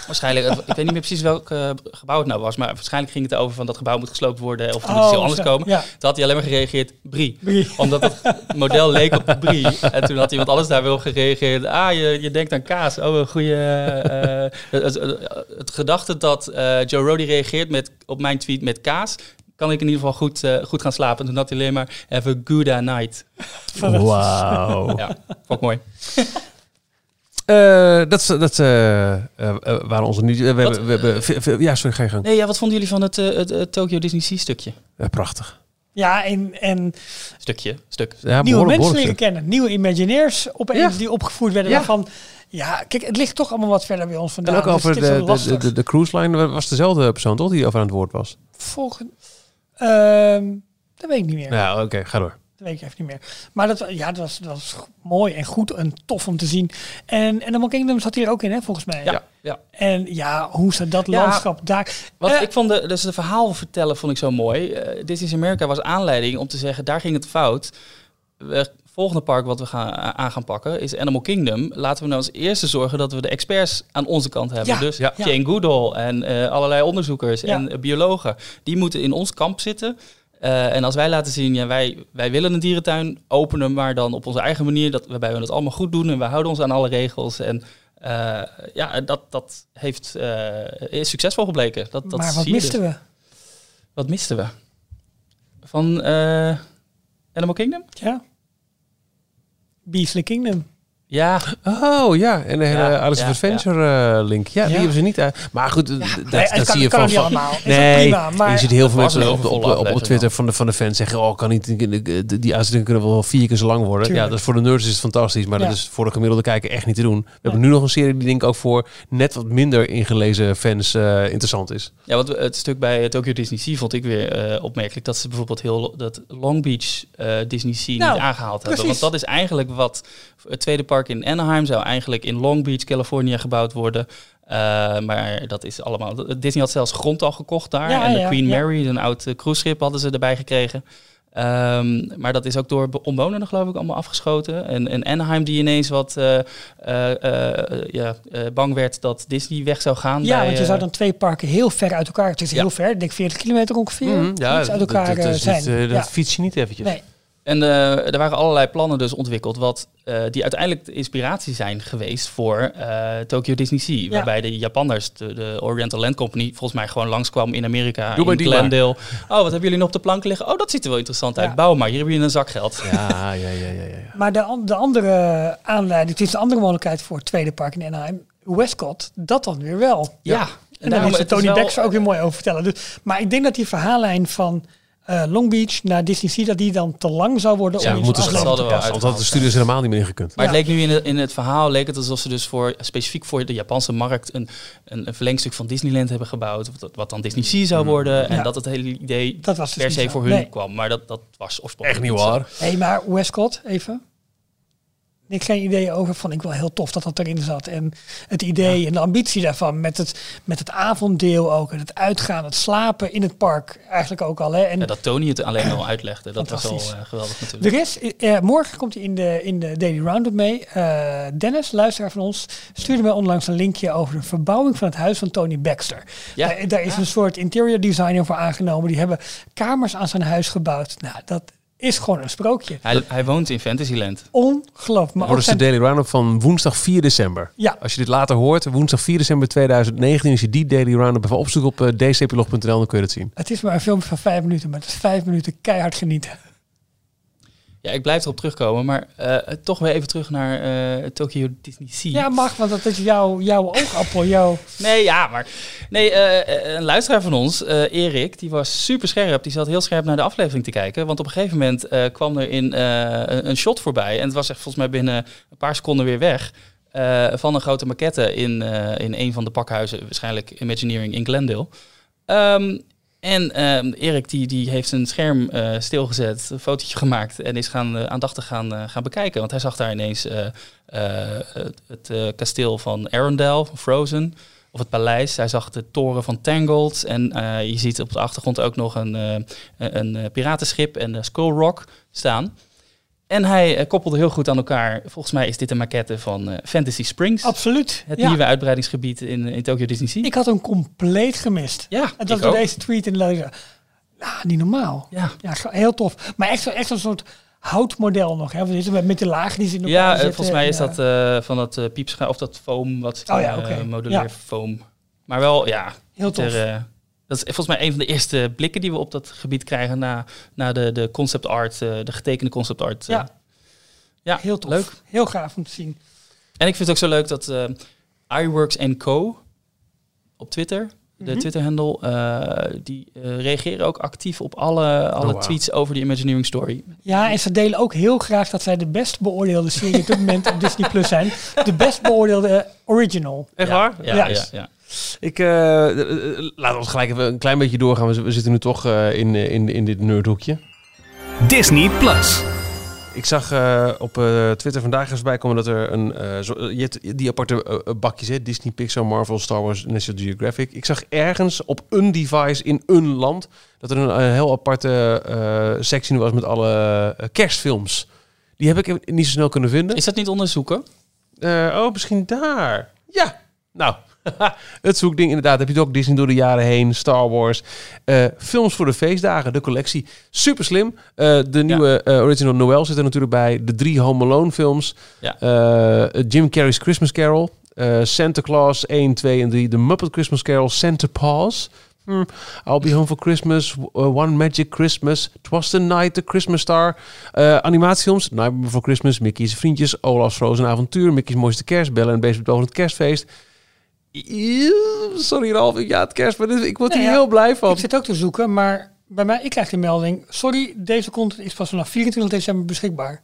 Waarschijnlijk, eh, ik weet niet meer precies welk eh, gebouw het nou was, maar waarschijnlijk ging het over van dat gebouw moet gesloopt worden of er moet iets heel anders zo. komen. Ja. Toen had hij alleen maar gereageerd, Brie. Brie. [laughs] Omdat het model leek op de Brie. En toen had iemand alles daar wel gereageerd. Ah, je, je denkt aan kaas. Oh, een goede... eh, het, het- het gedachte dat eh, Joe Rody reageert met, op mijn tweet met kaas... kan ik in ieder geval goed, eh, goed gaan slapen. En toen had hij alleen maar... Have a good night. Wauw. Ja, mooi. Eh, dat is- dat eh, eh, eh, waren onze nu. we hebben, we hebben, ja, sorry, je gang. Nee, ja, wat vonden jullie van het, eh, het, het Tokyo Disney Sea stukje? Ja, prachtig. Ja, en, en Stukje, stuk. Ja, nieuwe behoorlijk- mensen leren kennen. Nieuwe Imagineers opeens Ja. die opgevoerd werden. Ja. Waarvan, ja, kijk, het ligt toch allemaal wat verder bij ons En vandaan. ook dus over de, de, de, de, de cruise line was dezelfde persoon toch die over aan het woord was? Volgende, ehm, dat weet ik niet meer. Ja, oké, ga door. Dat weet ik even niet meer. Maar dat, ja, dat, was, dat was mooi en goed en tof om te zien. En Animal Kingdom zat hier ook in, hè, volgens mij. Ja, ja. En ja, hoe ze dat Ja, landschap daar... Wat Eh, ik vond, de, dus de verhaal vertellen vond ik zo mooi. Eh Disney's America was aanleiding om te zeggen, daar ging het fout. Het volgende park wat we gaan, aan gaan pakken is Animal Kingdom. Laten we nou als eerste zorgen dat we de experts aan onze kant hebben. Ja, dus ja. Jane Goodall en eh, allerlei onderzoekers en biologen. Die moeten in ons kamp zitten. Eh, en als wij laten zien, ja, wij, wij willen een dierentuin openen, maar dan op onze eigen manier, dat, waarbij we het allemaal goed doen en we houden ons aan alle regels. En eh, ja, dat, dat heeft, eh, is succesvol gebleken. Dat, dat maar wat misten dus. we? Wat misten we? Van Animal Kingdom? Ja. Beastly Kingdom. Ja, Oh ja, en de hele Ja, Alice ja, Adventure eh, link. Ja, die hebben ze niet uit. Maar goed, dat, Nee, dat zie je van... van- Nee, prima, maar je ziet heel veel mensen op, op, op, Twitter van de, van de fans zeggen... oh, kan niet, die, die uitzending kunnen wel vier keer zo lang worden. Tuurlijk. Ja, dat is voor de nerds is het fantastisch. Maar Ja. dat is voor de gemiddelde kijker echt niet te doen. We hebben nu nog een serie die denk ik ook voor net wat minder ingelezen fans eh, interessant is. ja wat we- het stuk bij Tokyo Disney Sea vond ik weer eh, opmerkelijk. Dat ze bijvoorbeeld heel dat Long Beach eh, Disney Sea Nou, niet aangehaald hebben. precies. Want dat is eigenlijk wat het tweede park in Anaheim zou eigenlijk in Long Beach, Californië gebouwd worden. Eh, maar dat is allemaal. Disney had zelfs grond al gekocht daar. Ja, en de ja, Queen ja. Mary, een oud eh, cruiseschip, hadden ze erbij gekregen. Ehm, maar dat is ook door omwonenden geloof ik allemaal afgeschoten. En, en Anaheim die ineens wat eh, eh, eh, ja, eh, bang werd dat Disney weg zou gaan. Ja, bij, want je zou dan twee parken heel ver uit elkaar... Het is Ja. heel ver, ik denk 40 kilometer ongeveer. Mhm, ja, uit dat- elkaar dat, is zijn. niet, dat ja. fiets je niet eventjes. Nee. En eh, er waren allerlei plannen dus ontwikkeld, wat, eh, die uiteindelijk de inspiratie zijn geweest voor eh, Tokyo Disney Sea. Waarbij de Japanners, de, de Oriental Land Company, volgens mij gewoon langskwam in Amerika, Doe in maar. Glendale. Oh, wat hebben jullie nog op de plank liggen? Oh, dat ziet er wel interessant uit. Bouw maar, hier heb je een zakgeld. Ja, ja, ja, ja, ja. ja. Maar de, de andere aanleiding, het is de andere mogelijkheid voor het tweede park in Anaheim, Westcott, dat dan weer wel. Ja, En daar het is Tony Baxter ook weer mooi over vertellen. Dus, maar ik denk dat die verhaallijn van eh, Long Beach naar Disney Sea, dat die dan te lang zou worden. Ja, om we moeten er aflevering wel te Want dat de studios helemaal niet meer ingekund. Maar Ja. het leek nu in het, in het verhaal leek het alsof ze dus voor specifiek voor de Japanse markt een, een, een verlengstuk van Disneyland hebben gebouwd, wat, wat dan Disney Sea zou worden. En Ja. dat het hele idee Dat was dus per se voor hun Nee. kwam. Maar dat, dat was oorspronkelijk Echt niet waar. Hé, maar Westcott, even. Ik geen ideeën over. Vond ik wel heel tof dat dat erin zat. En het idee en de ambitie daarvan. Met het, met het avonddeel ook. En het uitgaan, het slapen in het park. Eigenlijk ook al. Hè. En Ja, dat Tony het alleen al uitlegde, dat was al eh, geweldig natuurlijk. Er is, eh, morgen komt hij in de, in de Daily Roundup mee. Eh, Dennis, luisteraar van ons, stuurde mij onlangs een linkje over de verbouwing van het huis van Tony Baxter. Ja. Daar, daar is een soort interior designer voor aangenomen. Die hebben kamers aan zijn huis gebouwd. Nou, dat is gewoon een sprookje. Hij, hij woont in Fantasyland. Ongelooflijk. Maar Wordt dus de Daily Roundup van woensdag 4 december. ja, Als je dit later hoort, woensdag 4 december 2019, als je die Daily Roundup even opzoekt op uh, dcplog.nl, dan kun je het zien. het is maar een filmpje van vijf minuten. Maar het is vijf minuten keihard genieten. Ja, ik blijf erop terugkomen, maar eh, toch weer even terug naar eh, Tokyo Disney Sea. Ja, mag, want dat is jouw, jouw oogappel. Jouw, [laughs] Nee, ja, maar... Nee, eh, een luisteraar van ons, Erik, die was super scherp. Die zat heel scherp naar de aflevering te kijken. Want op een gegeven moment kwam er in een, shot voorbij. En het was echt volgens mij binnen een paar seconden weer weg. van een grote maquette in, in een van de pakhuizen. Waarschijnlijk Imagineering in Glendale. Ehm, en ehm, Erik die, die heeft zijn scherm eh, stilgezet, een fotootje gemaakt en is gaan, eh, aandachtig gaan, eh, gaan bekijken. Want hij zag daar ineens het, kasteel van Arendelle, van Frozen, of het paleis. Hij zag de toren van Tangled en je ziet op de achtergrond ook nog een, een piratenschip en de Skull Rock staan. En hij eh, koppelde heel goed aan elkaar. Volgens mij is dit een maquette van eh, Fantasy Springs. absoluut. Het Ja. nieuwe uitbreidingsgebied in, in Tokyo Disney Sea. Ik had hem compleet gemist. ja, En dat door deze tweet in lezen. Nou, niet normaal. Ja. Ja, heel tof. Maar echt, zo- echt een soort houtmodel nog. Hè? Want Met, met de lagen die ze in elkaar Ja, eh, zitten. volgens mij is En, dat eh, van dat uh, piepschuim of dat foam, wat Oh ja, eh, modulair Ja. foam. Maar wel, ja, Heel tof. er, eh, dat is volgens mij een van de eerste blikken die we op dat gebied krijgen na, na de, de concept art, eh, de getekende concept art. eh. Ja. ja, heel tof. Leuk. Heel gaaf om te zien. En ik vind het ook zo leuk dat eh iWorks Co. op Twitter, de Mhm. Twitter-handle, eh, die reageren ook actief op alle, alle wow. tweets over die Imagineering Story. Ja, en ze delen ook heel graag dat zij de best beoordeelde serie op dit moment op Disney Plus zijn. De best beoordeelde original. Echt ja, waar? Ja, Ja. ja, ja. Ik, eh, eh, laten we gelijk even een klein beetje doorgaan. We, we zitten nu toch eh, in, in, in dit nerdhoekje. Disney Plus. Ik zag uh, op uh, Twitter vandaag eens bij komen dat er een... Uh, zo, je hebt die aparte bakjes, hè? Disney, Pixar, Marvel, Star Wars, National Geographic. Ik zag ergens op een device in een land... dat er een heel aparte sectie was met alle kerstfilms. Die heb ik niet zo snel kunnen vinden. Is dat niet onderzoeken? oh, misschien daar. Ja, nou, [laughs] het zoekding inderdaad. Heb je het ook Disney door de jaren heen, Star Wars. Uh, films voor de feestdagen, de collectie. Super slim. Uh, de nieuwe uh, Original Noel zit er natuurlijk bij. De drie Home Alone films. Ja. Jim Carrey's Christmas Carol. Santa Claus 1, 2 en 3. The Muppet Christmas Carol. Santa Paws. Hmm. I'll Be Home for Christmas, One Magic Christmas, Twas the Night, The Christmas Star. Uh, animatiefilms, Nightmare Before Christmas, Mickey's Vriendjes, Olaf's Frozen Avontuur, Mickey's Mooiste Kerst, Bellen en Beest het Kerstfeest. Sorry Ralf, ja het kerst, maar ik word hier heel blij van. Ik zit ook te zoeken, maar bij mij, ik krijg de melding. Sorry, deze content is pas vanaf 24 december beschikbaar.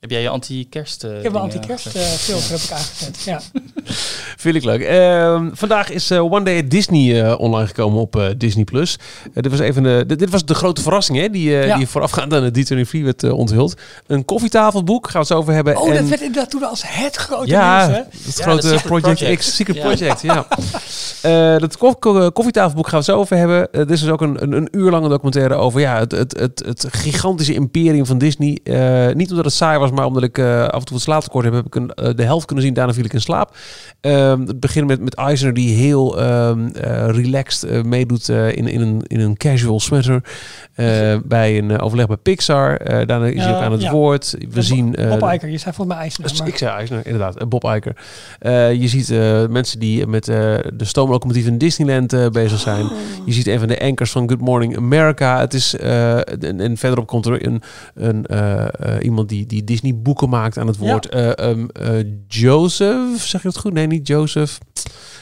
Heb jij je anti-kerst? Uh, ik heb een anti-kerst uh, filter heb ik aangezet. Ja. [laughs] Vind ik leuk. Uh, vandaag is uh, One Day at Disney uh, online gekomen op Disney Plus. dit was even de, dit was de grote verrassing hè, die, ja. die voorafgaand aan de D23 werd onthuld. Een koffietafelboek gaan we het zo over hebben. Oh, en... dat werd inderdaad toen als het grote ja, nieuws. Hè? Het ja, grote Project, Project, X, Secret ja. Project. Ja. [laughs] dat koff koffietafelboek gaan we het zo over hebben. dit is dus ook een, een, een uur lange documentaire over ja, het, het, het, het gigantische imperium van Disney. niet omdat het saai was, maar omdat ik af en toe wat slaaptekort heb, heb ik een, de helft kunnen zien. Daarna viel ik in slaap. Um, het begint met, met Eisner die heel um, uh, relaxed meedoet in, in, een, in een casual sweater. bij een overleg bij Pixar. daarna is hij ook aan het ja. woord. We Bob, zien... Bob Iker, je zei volgens mij Eisner. Maar... Ik zei Eisner, inderdaad. Bob Iker. je ziet mensen die met de stoomlocomotief in Disneyland bezig zijn. Oh. Je ziet een van de anchors van Good Morning America. Het is, en, en, verderop komt er een, een, iemand die, die Disney boeken maakt aan het woord. Ja. Um, Joseph, zeg je het goed? Nee, niet Joseph.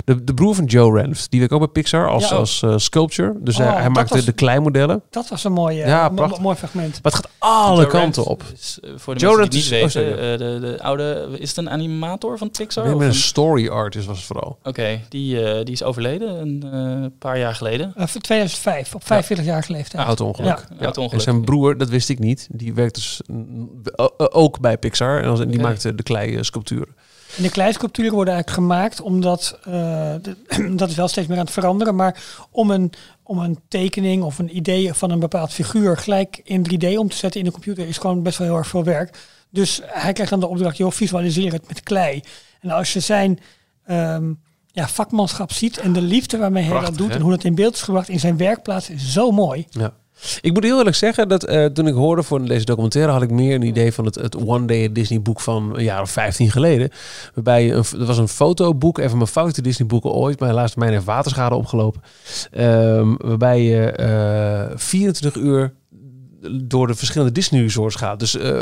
De, de broer van Joe Ranft. Die werkt ook bij Pixar als, ja, als uh, sculpture. Dus oh, hij maakte was, de kleinmodellen. Dat was een mooie, ja, mooi fragment. Maar het gaat alle Joe kanten op. Is, voor de Joe Ranft niet weten, oh, uh, de, de oude, is het een animator van Pixar? Nee, een story artist was het vooral. Oké, okay, die, die is overleden een paar jaar geleden. 2005, op 45 ja. jaar leeftijd. Auto-ongeluk. Ja. Auto en zijn broer, dat wist ik niet, die werkt dus ook bij Pixar. En die okay. maakte de klei sculpturen. En de kleisculpturen worden eigenlijk gemaakt omdat, uh, de, [clears throat] dat is wel steeds meer aan het veranderen, maar om een, om een tekening of een idee van een bepaald figuur gelijk in 3D om te zetten in de computer is gewoon best wel heel erg veel werk. Dus hij krijgt dan de opdracht, joh, visualiseer het met klei. En als je zijn um, ja, vakmanschap ziet en de liefde waarmee hij dat doet en hoe dat in beeld is gebracht in zijn werkplaats, is zo mooi. Ja. Ik moet heel eerlijk zeggen dat uh, toen ik hoorde voor deze documentaire had ik meer een idee van het, het One Day Disney boek van een jaar of 15 geleden. Waarbij een, er was een fotoboek, even mijn favoriete Disney boeken ooit, maar helaas mijn heeft waterschade opgelopen. Um, waarbij je uh, 24 uur door de verschillende Disney resorts gaat. Dus uh,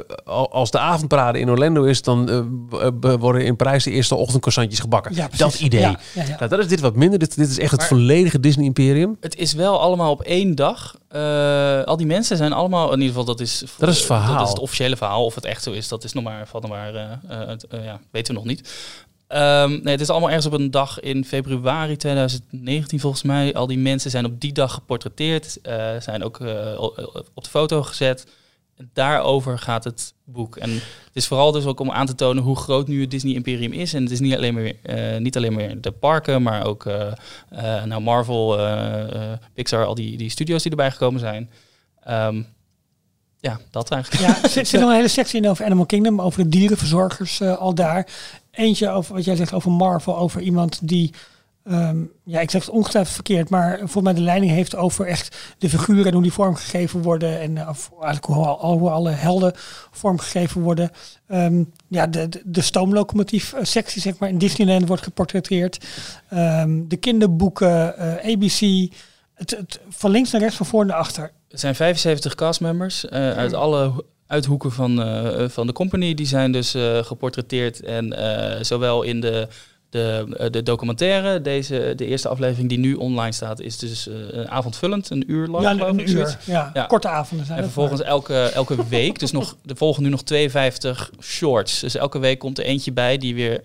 als de avondparade in Orlando is, dan uh, worden in Parijs de eerste ochtendcroissantjes gebakken. Ja, dat idee. Ja, ja, ja. Nou, dat is dit wat minder. Dit, dit is echt het volledige Disney imperium. Het is wel allemaal op één dag. Uh, al die mensen zijn allemaal, in ieder geval dat is, dat is het verhaal. Dat is het officiële verhaal. Of het echt zo is, dat is nog maar, valt nog maar, ja, weten we nog niet. Um, nee, het is allemaal ergens op een dag in februari 2019 volgens mij. Al die mensen zijn op die dag geportretteerd, uh, zijn ook uh, op de foto gezet. Daarover gaat het boek. En het is vooral dus ook om aan te tonen hoe groot nu het Disney Imperium is. En het is niet alleen maar, uh, niet alleen maar de parken, maar ook nou Marvel, Pixar, al die, die studio's die erbij gekomen zijn. Um, ja, dat eigenlijk. Ja, er zit nog een hele sectie in over Animal Kingdom, over de dierenverzorgers al daar. Eentje over wat jij zegt over Marvel, over iemand die, um, ja, ik zeg het ongetwijfeld verkeerd, maar voor mij de leiding heeft over echt de figuren en hoe die vormgegeven worden en uh, of eigenlijk hoe, al, hoe alle helden vormgegeven worden. Um, ja, de, de, de stoomlocomotief sectie zeg maar in Disneyland wordt geportretteerd. Um, de kinderboeken, uh, ABC, het, het, van links naar rechts, van voor naar achter. Er zijn 75 castmembers uh, uit alle uithoeken van, uh, van de company. Die zijn dus uh, geportretteerd. En uh, zowel in de, de, de documentaire, deze, de eerste aflevering die nu online staat, is dus een avondvullend, een uur lang. Ja, een uur. Ja, ja, korte avonden zijn En vervolgens elke, elke week, dus nog, er volgen nu nog 52 shorts. Dus elke week komt er eentje bij die weer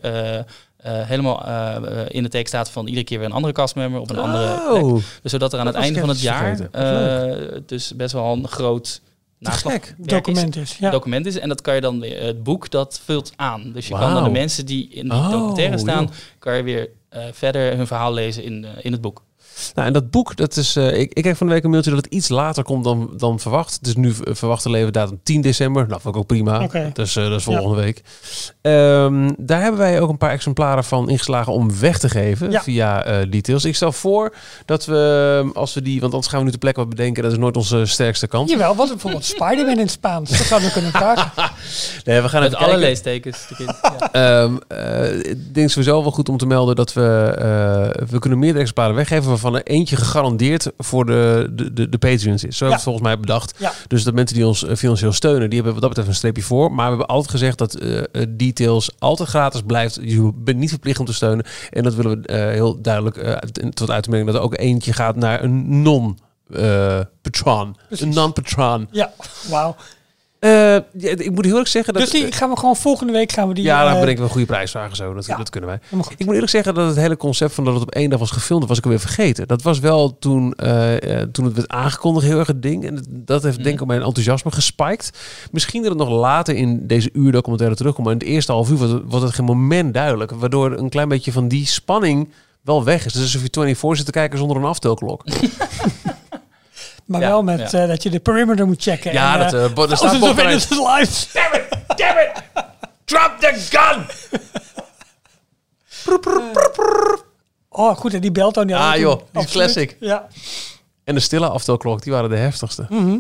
eh, helemaal eh, eh, in de teken staat van iedere keer weer een andere castmember op een andere plek. Oh, Dus zodat er aan Dat het einde van het jaar eh, dus best wel een groot naslag gek. werk document is. Ja. document is. En dat kan je dan weer, het boek dat vult aan. Dus je kan dan de mensen die in die Oh, documentaire staan, joh. kan je weer eh, verder hun verhaal lezen in, eh, in het boek. Nou, en dat boek, dat is. eh, ik, ik kreeg van de week een mailtje dat het iets later komt dan, dan verwacht. Het is nu eh, verwachte leverdatum 10 december. Nou, vond ik ook prima. Dus dat is volgende week. Ehm, daar hebben wij ook een paar exemplaren van ingeslagen om weg te geven Ja. via eh, details. Ik stel voor dat we, als we die, want anders gaan we nu de plek wat bedenken. Dat is nooit onze sterkste kant. Jawel, wat bijvoorbeeld Spider-Man in het Spaans. Dat zouden we kunnen [laughs] vragen. Nee, we gaan Met alle kijken. leestekens. [laughs] Ja. Ehm, eh, ik denk sowieso wel goed om te melden dat we, eh, we kunnen meerdere exemplaren weggeven waarvan er eentje gegarandeerd voor de, de, de, de Patreons is. Zo hebben we het volgens mij bedacht. Ja. Dus de mensen die ons eh, financieel steunen, die hebben wat dat betreft een streepje voor. Maar we hebben altijd gezegd dat eh, eh, details altijd gratis blijft. Je bent niet verplicht om te steunen. En dat willen we heel duidelijk tot uit te merken dat er ook eentje gaat naar een non patron. Precies. Een non-patron. Ja, wauw. Eh, ik moet heel eerlijk zeggen dat... Dus die gaan we gewoon volgende week gaan we die... ja, dan eh, bedenken we een goede prijsvragen zo. Dat, ja. dat kunnen wij. Ik moet eerlijk zeggen dat het hele concept van dat het op één dag was gefilmd, was ik alweer vergeten. Dat was wel toen, eh, toen het werd aangekondigd heel erg het ding. En dat heeft denk ik mijn enthousiasme gespiked. Misschien dat het nog later in deze uur documentaire terugkomt. Maar in het eerste half uur wordt het, wordt het geen moment duidelijk. Waardoor een klein beetje van die spanning wel weg is. Dus alsof je 24 zit te kijken zonder een aftelklok. [laughs] Maar Ja, wel met ja. eh, dat je de perimeter moet checken. Ja, en, dat, bo- er staat bovenaan- innocent lives. Damn it! Damn it! Drop the gun! [laughs] Oh, goed, en die belt dan. Ah, joh, die is classic. Ja, En de stille aftelklok, die waren de heftigste. Mhm.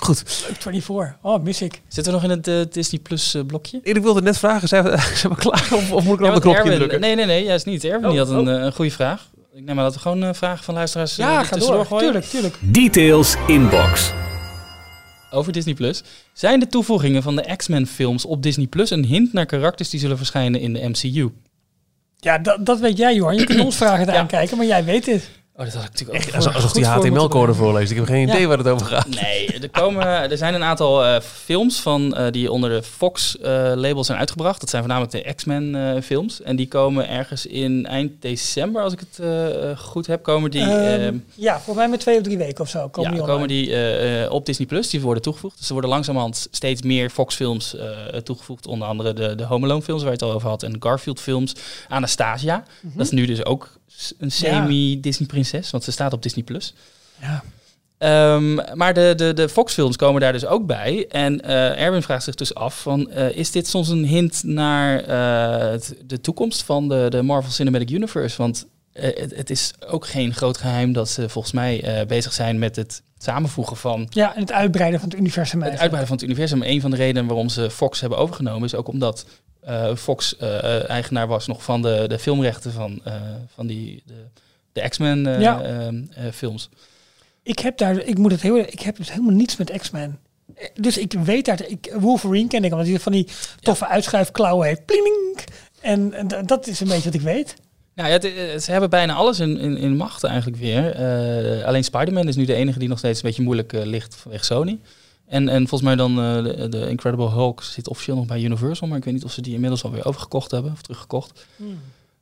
Goed. leuk 24. Oh, mis ik. Zitten we nog in het Disney Plus eh, blokje? Ik wilde net vragen, zijn we, [laughs] zijn we klaar of, of moet ik nog Ja, een knopje Erwin- drukken? Nee, nee, nee, juist niet. Erwin Oh, die had een, oh. een goede vraag. Ik neem maar dat we gewoon eh, vragen van luisteraars eh, Ja, ga door. gooien. Tuurlijk, tuurlijk. Details inbox. Over Disney Plus. Zijn de toevoegingen van de X-Men films op Disney Plus een hint naar karakters die zullen verschijnen in de MCU? Ja, dat, dat weet jij, Johan. Je kunt ons vragen Ja. aan kijken, maar jij weet het. Oh, dat had ik natuurlijk ook Alsof, die HTML-code voorleest. Ik heb geen idee Ja. waar het over gaat. Nee, er, komen, er zijn een aantal eh, films van, eh, die onder de Fox-label zijn uitgebracht. Dat zijn voornamelijk de X-Men-films. en die komen ergens in eind december, als ik het eh, eh, goed heb, komen die, Ehm, ja, volgens mij met twee of drie weken of zo komen ja, die komen die eh, eh, op Disney Plus. Die worden toegevoegd. Dus er worden langzamerhand steeds meer Fox-films eh, toegevoegd. Onder andere de, de Home Alone-films, waar je het al over had. En de Garfield-films. Anastasia. Mhm. Dat is nu dus ook een semi-Disney-prinses, want ze staat op Disney Plus. Ja. Ehm, maar de, de, de Fox-films komen daar dus ook bij. En eh Erwin vraagt zich dus af: van, eh, is dit soms een hint naar eh, de toekomst van de, de Marvel Cinematic Universe? Want het, het is ook geen groot geheim dat ze volgens mij bezig zijn met het samenvoegen van ja, en het uitbreiden van het universum. het uitbreiden van het universum. Een van de redenen waarom ze Fox hebben overgenomen is ook omdat eh, Fox eh, eigenaar was nog van de, de filmrechten van, eh, van die, de, de X-Men eh, Ja. eh, films. Ik heb daar, ik moet het heel, ik heb dus helemaal niets met X-Men. Eh, Dus ik weet daar, ik, Wolverine ken ik, omdat hij van die toffe uitschuifklauwen heeft. Pling! En, en dat is een beetje wat ik weet. Nou ja, het- eh, ze hebben bijna alles in, in, in macht eigenlijk weer. Eh, alleen Spider-Man is nu de enige die nog steeds een beetje moeilijk eh, ligt vanwege Sony. En, en volgens mij dan eh, de, de Incredible Hulk zit officieel nog bij Universal, maar ik weet niet of ze die inmiddels alweer overgekocht hebben of teruggekocht.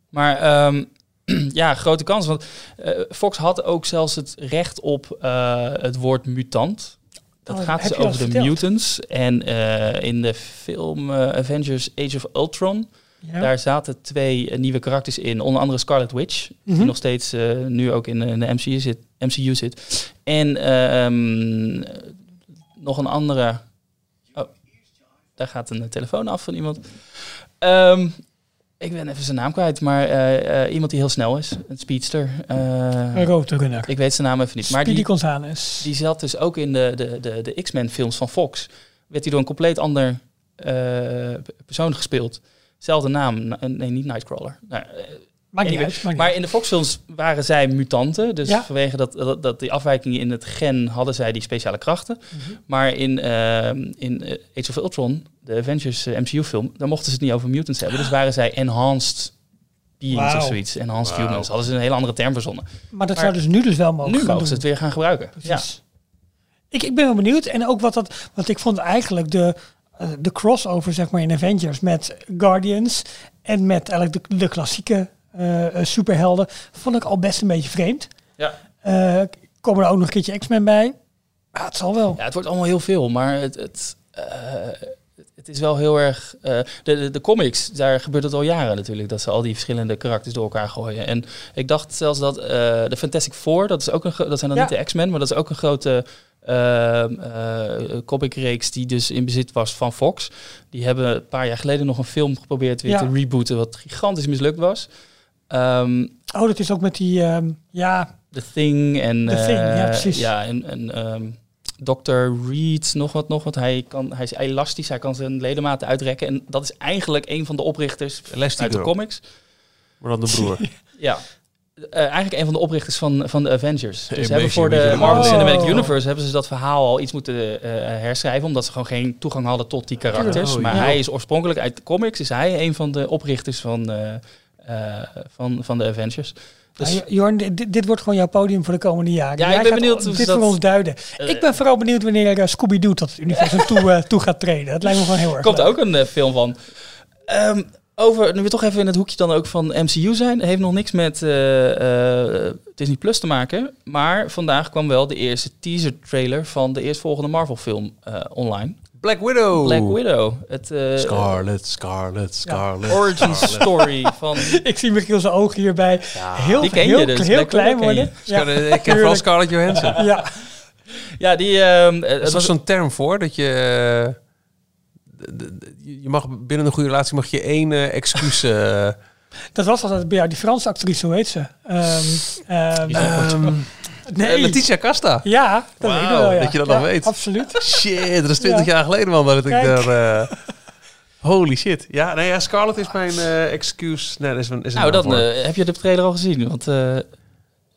Maar ehm, [clears throat] ja, grote kans. Want eh, Fox had ook zelfs het recht op eh, het woord mutant. Dat Oh, gaat heb dus over de verteld. mutants. En in de film Avengers Age of Ultron, Ja. daar zaten twee nieuwe karakters in. Onder andere Scarlet Witch, Mhm. die nog steeds nu ook in, de MCU zit. MCU zit. En ehm, nog een andere... Oh, daar gaat een telefoon af van iemand. Ehm, ik ben even zijn naam kwijt, maar eh, eh, iemand die heel snel is. Een speedster. Eh, Een roodrunner. ik weet zijn naam even niet. Maar Speedy die, Gonzales. die zat dus ook in de, de, de, de X-Men films van Fox. Werd hij door een compleet ander persoon gespeeld. Zelfde naam. Na- Nee, niet Nightcrawler. Nou, Maakt niet anyway. uit. Maakt niet maar in de Fox-films waren zij mutanten. Dus Ja. vanwege dat, dat, dat die afwijkingen in het gen hadden zij die speciale krachten. Mhm. Maar in, ehm, in eh, Age of Ultron, de Avengers eh, MCU-film, daar mochten ze het niet over mutants hebben. Dus waren zij enhanced beings of zoiets. Enhanced humans. Hadden ze een hele andere term verzonnen. Maar dat maar zou dus nu dus wel mogen nu mogen doen. ze het weer gaan gebruiken. Ja. Precies. Ik, ik ben wel benieuwd. En ook wat dat. Want ik vond eigenlijk de, eh, de crossover, zeg maar, in Avengers met Guardians en met eigenlijk de, de klassieke superhelden, vond ik al best een beetje vreemd. Ja. Eh, komen er ook nog een keertje X-Men bij? Ja, het zal wel. Ja, het wordt allemaal heel veel, maar het, het, eh, het is wel heel erg... eh, de, de, de comics, daar gebeurt het al jaren natuurlijk, dat ze al die verschillende karakters door elkaar gooien. En ik dacht zelfs dat eh, de Fantastic Four, dat, is ook een, dat zijn dan Ja. niet de X-Men, maar dat is ook een grote ehm, eh, comicreeks die dus in bezit was van Fox. Die hebben een paar jaar geleden nog een film geprobeerd weer Ja. te rebooten, wat gigantisch mislukt was. Ehm, Oh, dat is ook met die, ehm, ja, The Thing en... The Thing, ja, eh, precies. Ja, en, en ehm, Dr. Reed, nog wat, nog wat. Hij, kan, hij is elastisch, hij kan zijn ledematen uitrekken. En dat is eigenlijk een van de oprichters uit de comics. Maar dan de broer. [laughs] Ja. Eh, eigenlijk een van de oprichters van, van de Avengers. Dus ze hebben voor de Universe. Marvel Oh. Cinematic Universe hebben ze dat verhaal al iets moeten eh, herschrijven, omdat ze gewoon geen toegang hadden tot die karakters. Oh, maar ja. hij is oorspronkelijk uit de comics, is hij een van de oprichters van, van, van de Avengers. Dus, Ja, Jorn, dit, dit wordt gewoon jouw podium voor de komende jaren. Ja, ik ben benieuwd dit dat- voor ons duiden. eh, ik ben vooral benieuwd wanneer uh, Scooby-Doo tot het universum [laughs] toe, eh, toe gaat treden. Dat lijkt me gewoon heel Er erg komt leuk. ook een eh, film van. Ehm, over, nu we toch even in het hoekje dan ook van MCU zijn. Heeft nog niks met eh, eh, Disney Plus te maken. Maar vandaag kwam wel de eerste teaser trailer van de eerstvolgende Marvel film eh, online. Black Widow. Black Widow. Het eh, Scarlet, Scarlet, Scarlet. origin story [laughs] van... Ik zie Michiel zijn ogen hierbij heel, die ken je heel, dus. heel Black klein Widow ken worden. je. Ja, ik ken vooral. Scarlett Johansson. ja. Ja, die... ehm, eh, Er het is was zo'n term voor dat je... eh, je mag binnen een goede relatie mag je één eh, excuus... Dat was altijd bij jou, die Franse actrice, hoe heet ze? Ehm, nee. eh, Letitia Casta. Ja, dat weet ik Wauw, wel, ja. dat je dat Ja, nog weet. Absoluut. Shit, dat is 20 Ja. jaar geleden man dat ik Kijk. daar... eh, holy shit. Ja, nee, ja, Scarlett is mijn eh excuus. Nee, dat is een, is een nou, dan heb je de trailer al gezien. Want, eh,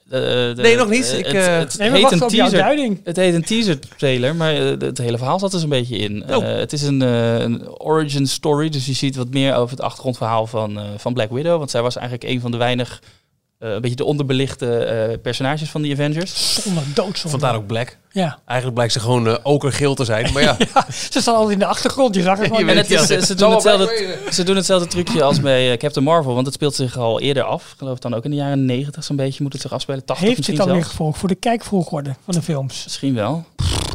de- Nee, nog niet. Ik, het, eh, het Nee, heet een teaser. duiding. Het heet een teaser trailer, maar het hele verhaal zat er dus een beetje in. Oh. Eh, het is een, eh, een origin story, dus je ziet wat meer over het achtergrondverhaal van, eh, van Black Widow. Want zij was eigenlijk een van de weinig, een beetje de onderbelichte eh, personages van de Avengers. Zonder doodzonde. Vandaar ook Black. Ja. Eigenlijk blijkt ze gewoon eh, okergeel te zijn. Maar [laughs] ja, Ze staan altijd in de achtergrond, je zag het [laughs] gewoon. het is, eh, ze, het doen hetzelfde, ze doen hetzelfde trucje als bij eh, Captain Marvel, want het speelt zich al eerder af. Ik geloof dan ook in de jaren 90 zo'n beetje moet het zich afspelen. 80 Heeft misschien dit dan weer gevolg voor de kijkvolgorde van de films? Misschien wel.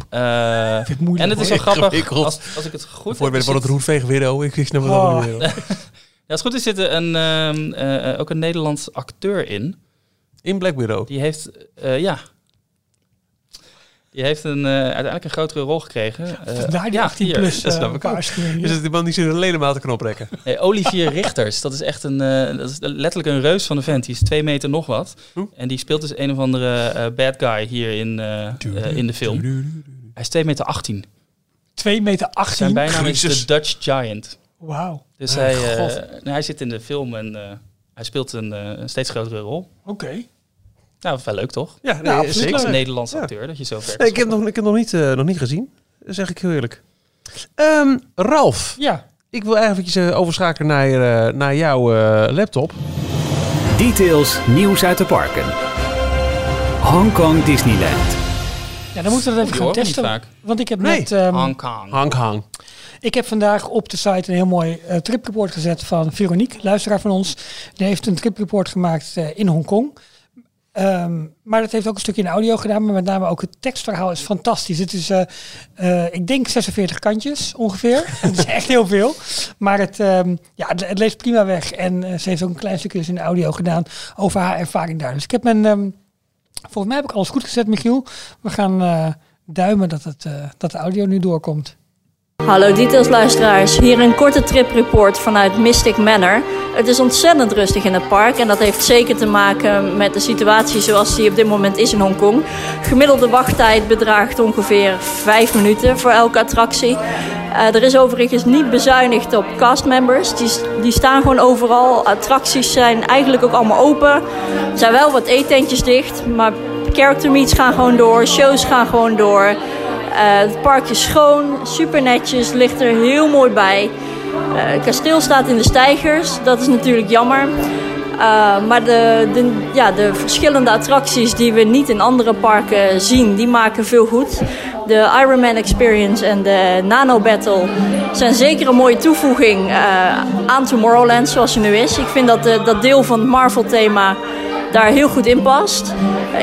Eh, Ik vind het moeilijk. en het is hoor. wel grappig, als, als ik het goed voor heb, wat het roetveeg weer. Ik, ik snap het Oh. allemaal niet meer. Als het goed is zit er een, ehm, eh, ook een Nederlands acteur in. In Black Widow. Die heeft, eh, ja, die heeft een, eh, uiteindelijk een grotere rol gekregen. Eh, Vandaar die ja, 18 hier. plus dat eh, snap ik ook. Is het die man die zijn ledematen knop rekken? Nee, Olivier [laughs] Richters, dat is echt een, eh, dat is letterlijk een reus van een vent. Die is twee meter nog wat. Hm. En die speelt dus een of andere eh, bad guy hier in, eh, eh, in de film. Hij is 2 meter 18. 2 meter 18. Zijn bijnaam is de Dutch Giant. Wauw. Dus hij, eh, nou, hij zit in de film en eh, hij speelt een, eh, een steeds grotere rol. Oké. Nou, wel leuk toch? Ja, nee, Ja, absoluut zeker. Als leuk. Nederlandse Ja. acteur, dat je zo ver Nee, ik heb nog, ik heb nog, niet, eh, nog niet gezien. Zeg ik heel eerlijk. Ehm, Ralf, Ja. ik wil eigenlijk eventjes overschakelen naar, eh, naar jouw eh, laptop. Details nieuws uit de parken. Hongkong Disneyland. ja, dan moeten we dat even gaan testen. vaak. Want ik heb Nee. net... ehm, Hong Kong. Ik heb vandaag op de site een heel mooi eh, tripreport gezet van Veronique, luisteraar van ons. Die heeft een tripreport gemaakt eh, in Hongkong. Ehm, maar dat heeft ook een stukje in audio gedaan, maar met name ook het tekstverhaal is fantastisch. Het is, eh, ik denk 46 kantjes ongeveer. [laughs] Het is echt heel veel. Maar het, ehm, ja, het, leest prima weg. En ze heeft ook een klein stukje dus in audio gedaan over haar ervaring daar. Dus ik heb mijn, ehm, volgens mij heb ik alles goed gezet, Michiel. We gaan duimen dat, het, dat de audio nu doorkomt. Hallo Details luisteraars, hier een korte tripreport vanuit Mystic Manor. Het is ontzettend rustig in het park en dat heeft zeker te maken met de situatie zoals die op dit moment is in Hongkong. Gemiddelde wachttijd bedraagt ongeveer 5 minuten voor elke attractie. Eh, er is overigens niet bezuinigd op castmembers, die, die staan gewoon overal. Attracties zijn eigenlijk ook allemaal open. Er zijn wel wat eetentjes dicht, maar character meets gaan gewoon door, shows gaan gewoon door. Eh, het park is schoon, super netjes, ligt er heel mooi bij. Eh, het kasteel staat in de stijgers, dat is natuurlijk jammer. Eh, maar de, de, ja, de verschillende attracties die we niet in andere parken zien, die maken veel goed. De Ironman Experience en de Nano Battle zijn zeker een mooie toevoeging aan Tomorrowland zoals het nu is. Ik vind dat dat deel van het Marvel thema daar heel goed in past.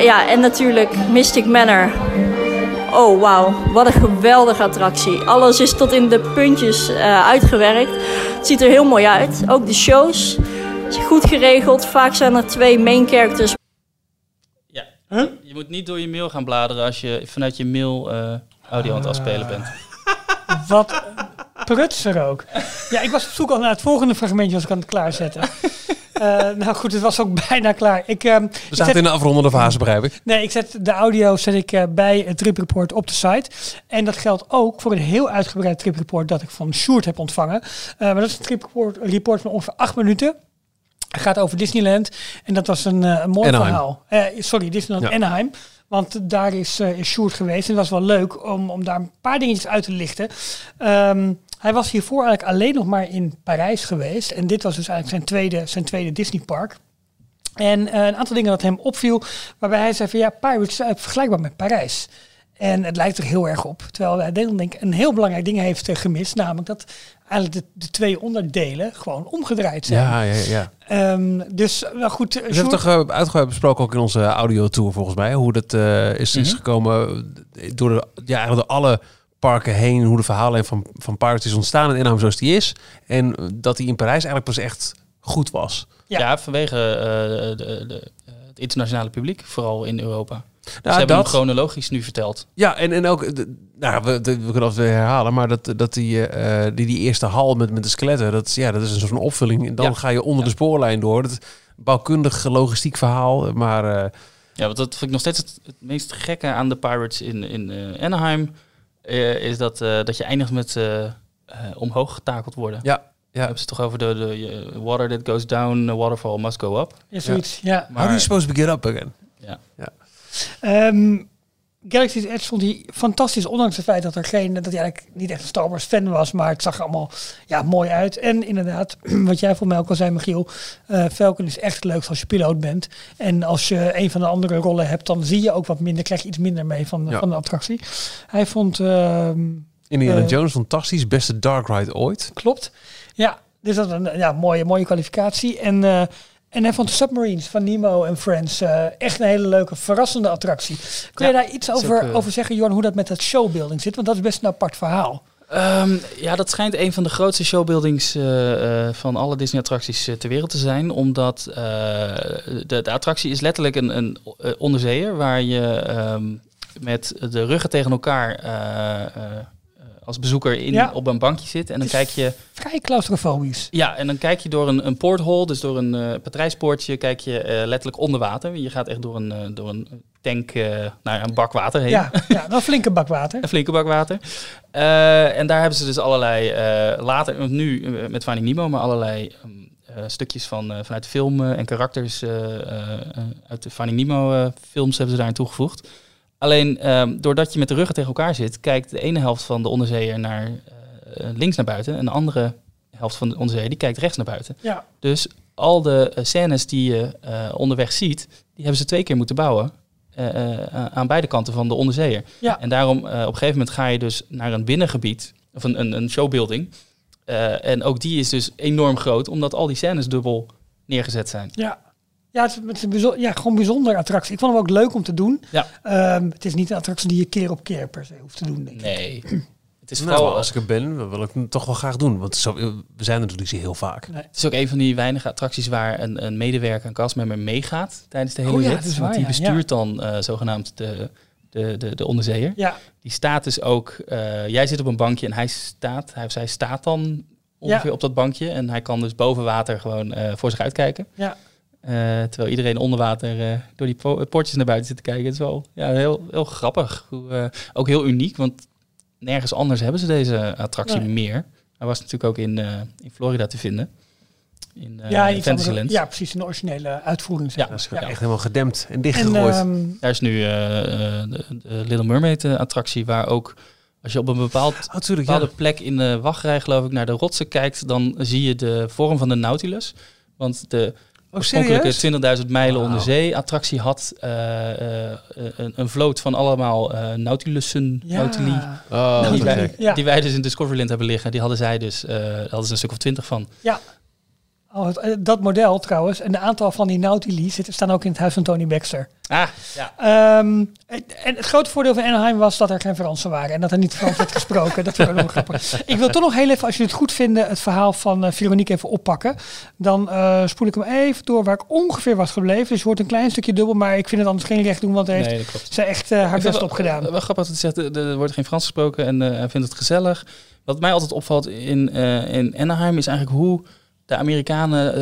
Ja, en natuurlijk Mystic Manor. Oh wauw, wat een geweldige attractie. Alles is tot in de puntjes uitgewerkt. Het ziet er heel mooi uit. Ook de shows goed geregeld. Vaak zijn er twee main characters. Ja, huh? je moet niet door je mail gaan bladeren als je vanuit je mail uh, audio aan het afspelen bent. [laughs] Wat prutser ook. Ja, ik was op zoek al naar het volgende fragmentje als ik aan het klaarzetten. Uh, nou goed, het was ook [laughs] bijna klaar. Ik, uh, We zaten in de afrondende fase, begrijp ik. Nee, ik zet de audio zet ik, uh, bij het tripreport op de site. En dat geldt ook voor een heel uitgebreid tripreport dat ik van Sjoerd heb ontvangen. maar dat is een tripreport report van ongeveer acht minuten gaat over Disneyland. En dat was een, een mooi Anaheim. verhaal. Sorry, Disneyland Ja. Anaheim. Want daar is, uh, is Sjoerd geweest. En dat was wel leuk om, om daar een paar dingetjes uit te lichten. Ehm, hij was hiervoor eigenlijk alleen nog maar in Parijs geweest. En dit was dus eigenlijk zijn tweede, zijn tweede Disneypark. En eh, een aantal dingen dat hem opviel, waarbij hij zei van ja, Pirates is eigenlijk vergelijkbaar met Parijs. En het lijkt er heel erg op. Terwijl hij denk ik een heel belangrijk ding heeft eh, gemist. Namelijk dat eigenlijk de, de twee onderdelen gewoon omgedraaid zijn. Ja, ja, ja. Ehm, dus nou goed, We hebben toch uh, uitgebreid besproken ook in onze audio-tour volgens mij. Hoe dat is, is Mhm. gekomen door, de, ja, eigenlijk door alle parken heen. Hoe de verhaallijn van, van Pirates is ontstaan in Anaheim zoals die is. En dat die in Parijs eigenlijk pas echt goed was. Ja. Ja, vanwege uh, de, de, het internationale publiek, vooral in Europa. Nou, ze hebben dat- hem chronologisch nu verteld. Ja, en, en ook, de- nou, we, de- we kunnen het weer herhalen, maar dat, dat die, eh, die, die eerste hal met, met de skeletten, dat, is- ja, dat is een soort van opvulling. En dan Ja. ga je onder de spoorlijn door. Dat bouwkundig, logistiek verhaal, maar eh, Ja, want dat vind ik nog steeds het, het meest gekke aan de Pirates in, in eh, Anaheim. Eh, is dat, eh, dat je eindigt met eh, eh, omhoog getakeld worden. ja, ja. hebben ze het toch over de, de water that goes down, the waterfall must go up. ja, zoiets. Ja. How are you supposed to get up again? Ehm, Galaxy's Edge vond hij fantastisch, ondanks het feit dat er geen, dat hij eigenlijk niet echt een Star Wars fan was, maar het zag er allemaal ja, mooi uit. En inderdaad, [clears throat] wat jij voor mij ook al zei, Michiel, eh Falcon is echt leuk als je piloot bent. En als je een van de andere rollen hebt, dan zie je ook wat minder, krijg je iets minder mee van, Ja. van de attractie. Hij vond, ehm, Indiana Eh. Jones, fantastisch. Beste dark ride ooit. klopt, ja, dus dat is een ja, mooie, mooie kwalificatie. En, eh, en hij vond de Submarines van Nemo en Friends eh, echt een hele leuke, verrassende attractie. Kun je daar iets ook, over, eh, over zeggen, Jorn, hoe dat met dat showbuilding zit? Want dat is best een apart verhaal. Ehm, ja, dat schijnt een van de grootste showbuildings eh, van alle Disney-attracties ter wereld te zijn. Omdat de, de attractie is letterlijk een, een onderzeeër waar je ehm, met de ruggen tegen elkaar als bezoeker in, Ja. op een bankje zit. En dan kijk je, Vrij claustrofobisch. ja, en dan kijk je door een, een porthole, dus door een eh patrijspoortje, kijk je eh, letterlijk onder water. Je gaat echt door een, eh, door een tank, nou ja, een bak water heen. Ja, ja, een flinke bak water. [laughs] Een flinke bak water. En daar hebben ze dus allerlei, later, want nu met Finding Nemo, maar allerlei ehm, eh, stukjes van, vanuit de film eh, en karakters uit de Finding Nemo films hebben ze daarin toegevoegd. Alleen, ehm, doordat je met de ruggen tegen elkaar zit, kijkt de ene helft van de onderzeeër naar eh, links naar buiten en de andere helft van de onderzeeër die kijkt rechts naar buiten. Ja, Dus al de eh, scènes die je eh, onderweg ziet, die hebben ze twee keer moeten bouwen. aan beide kanten van de onderzeeër. Ja. En daarom, op een gegeven moment ga je dus naar een binnengebied, of een, een, een showbuilding. En ook die is dus enorm groot, omdat al die scènes dubbel neergezet zijn. ja. Ja, het is, het is een bijzo- ja, gewoon een bijzondere attractie. Ik vond hem ook leuk om te doen. Ja. Ehm, het is niet een attractie die je keer op keer per se hoeft te doen, denk ik. Nee. [clears throat] Het is Nou, vooral als ik er ben, dan wil ik hem toch wel graag doen. Want zo, we zijn er natuurlijk niet zo heel vaak. Nee. Het is ook een van die weinige attracties waar een, een medewerker, een castmember meegaat tijdens de hele Oh ja, rit. dat is want waar, die ja. bestuurt dan eh, zogenaamd de, de, de, de onderzeeër. Ja, Die staat dus ook, eh, jij zit op een bankje en hij staat, hij of zij staat dan ongeveer Ja. op dat bankje. En hij kan dus boven water gewoon eh, voor zich uitkijken. ja. Eh, terwijl iedereen onder water eh, door die po- poortjes naar buiten zit te kijken. Het is wel ja, heel, heel grappig. Hoe, eh, ook heel uniek, want nergens anders hebben ze deze attractie Nee. meer. Hij was natuurlijk ook in, eh, in Florida te vinden. In uh, ja, andere- Fantasyland. ja, precies. Een originele uitvoering. zeg Ja, maar. Dat is Ja. echt helemaal gedempt en En, dichtgegooid. ehm, Daar is nu eh, eh, de, de Little Mermaid eh, attractie, waar ook als je op een bepaald oh, tuurlijk, bepaalde ja. plek in de wachtrij, geloof ik, naar de rotsen kijkt, dan zie je de vorm van de Nautilus. Want de, oorspronkelijke serieus? 20.000 mijlen onder zee attractie had. eh, eh, een, een vloot van allemaal eh Nautilussen, Nautili. Oh, die, wij, gek. Ja. die wij dus in Discoveryland hebben liggen. Die hadden zij dus, eh hadden ze een stuk of twintig van. Oh, eh, dat model trouwens, en een aantal van die Nautili zitten, staan ook in het huis van Tony Baxter. Ah, ja. Ehm, en het grote voordeel van Anaheim was dat er geen Fransen waren en dat er niet Frans werd gesproken. Dat vond ik nog grappig. Ik wil toch nog heel even, als jullie het goed vinden, het verhaal van eh, Veronique even oppakken. Dan eh, spoel ik hem even door waar ik ongeveer was gebleven. Dus je hoort een klein stukje dubbel, maar ik vind het anders geen recht doen, want hij heeft Nee, ze echt eh, haar Ik best wel- opgedaan. Wel grappig dat hij zegt, er wordt geen Frans gesproken en eh, hij vindt het gezellig. Wat mij altijd opvalt in, eh, in Anaheim is eigenlijk hoe de Amerikanen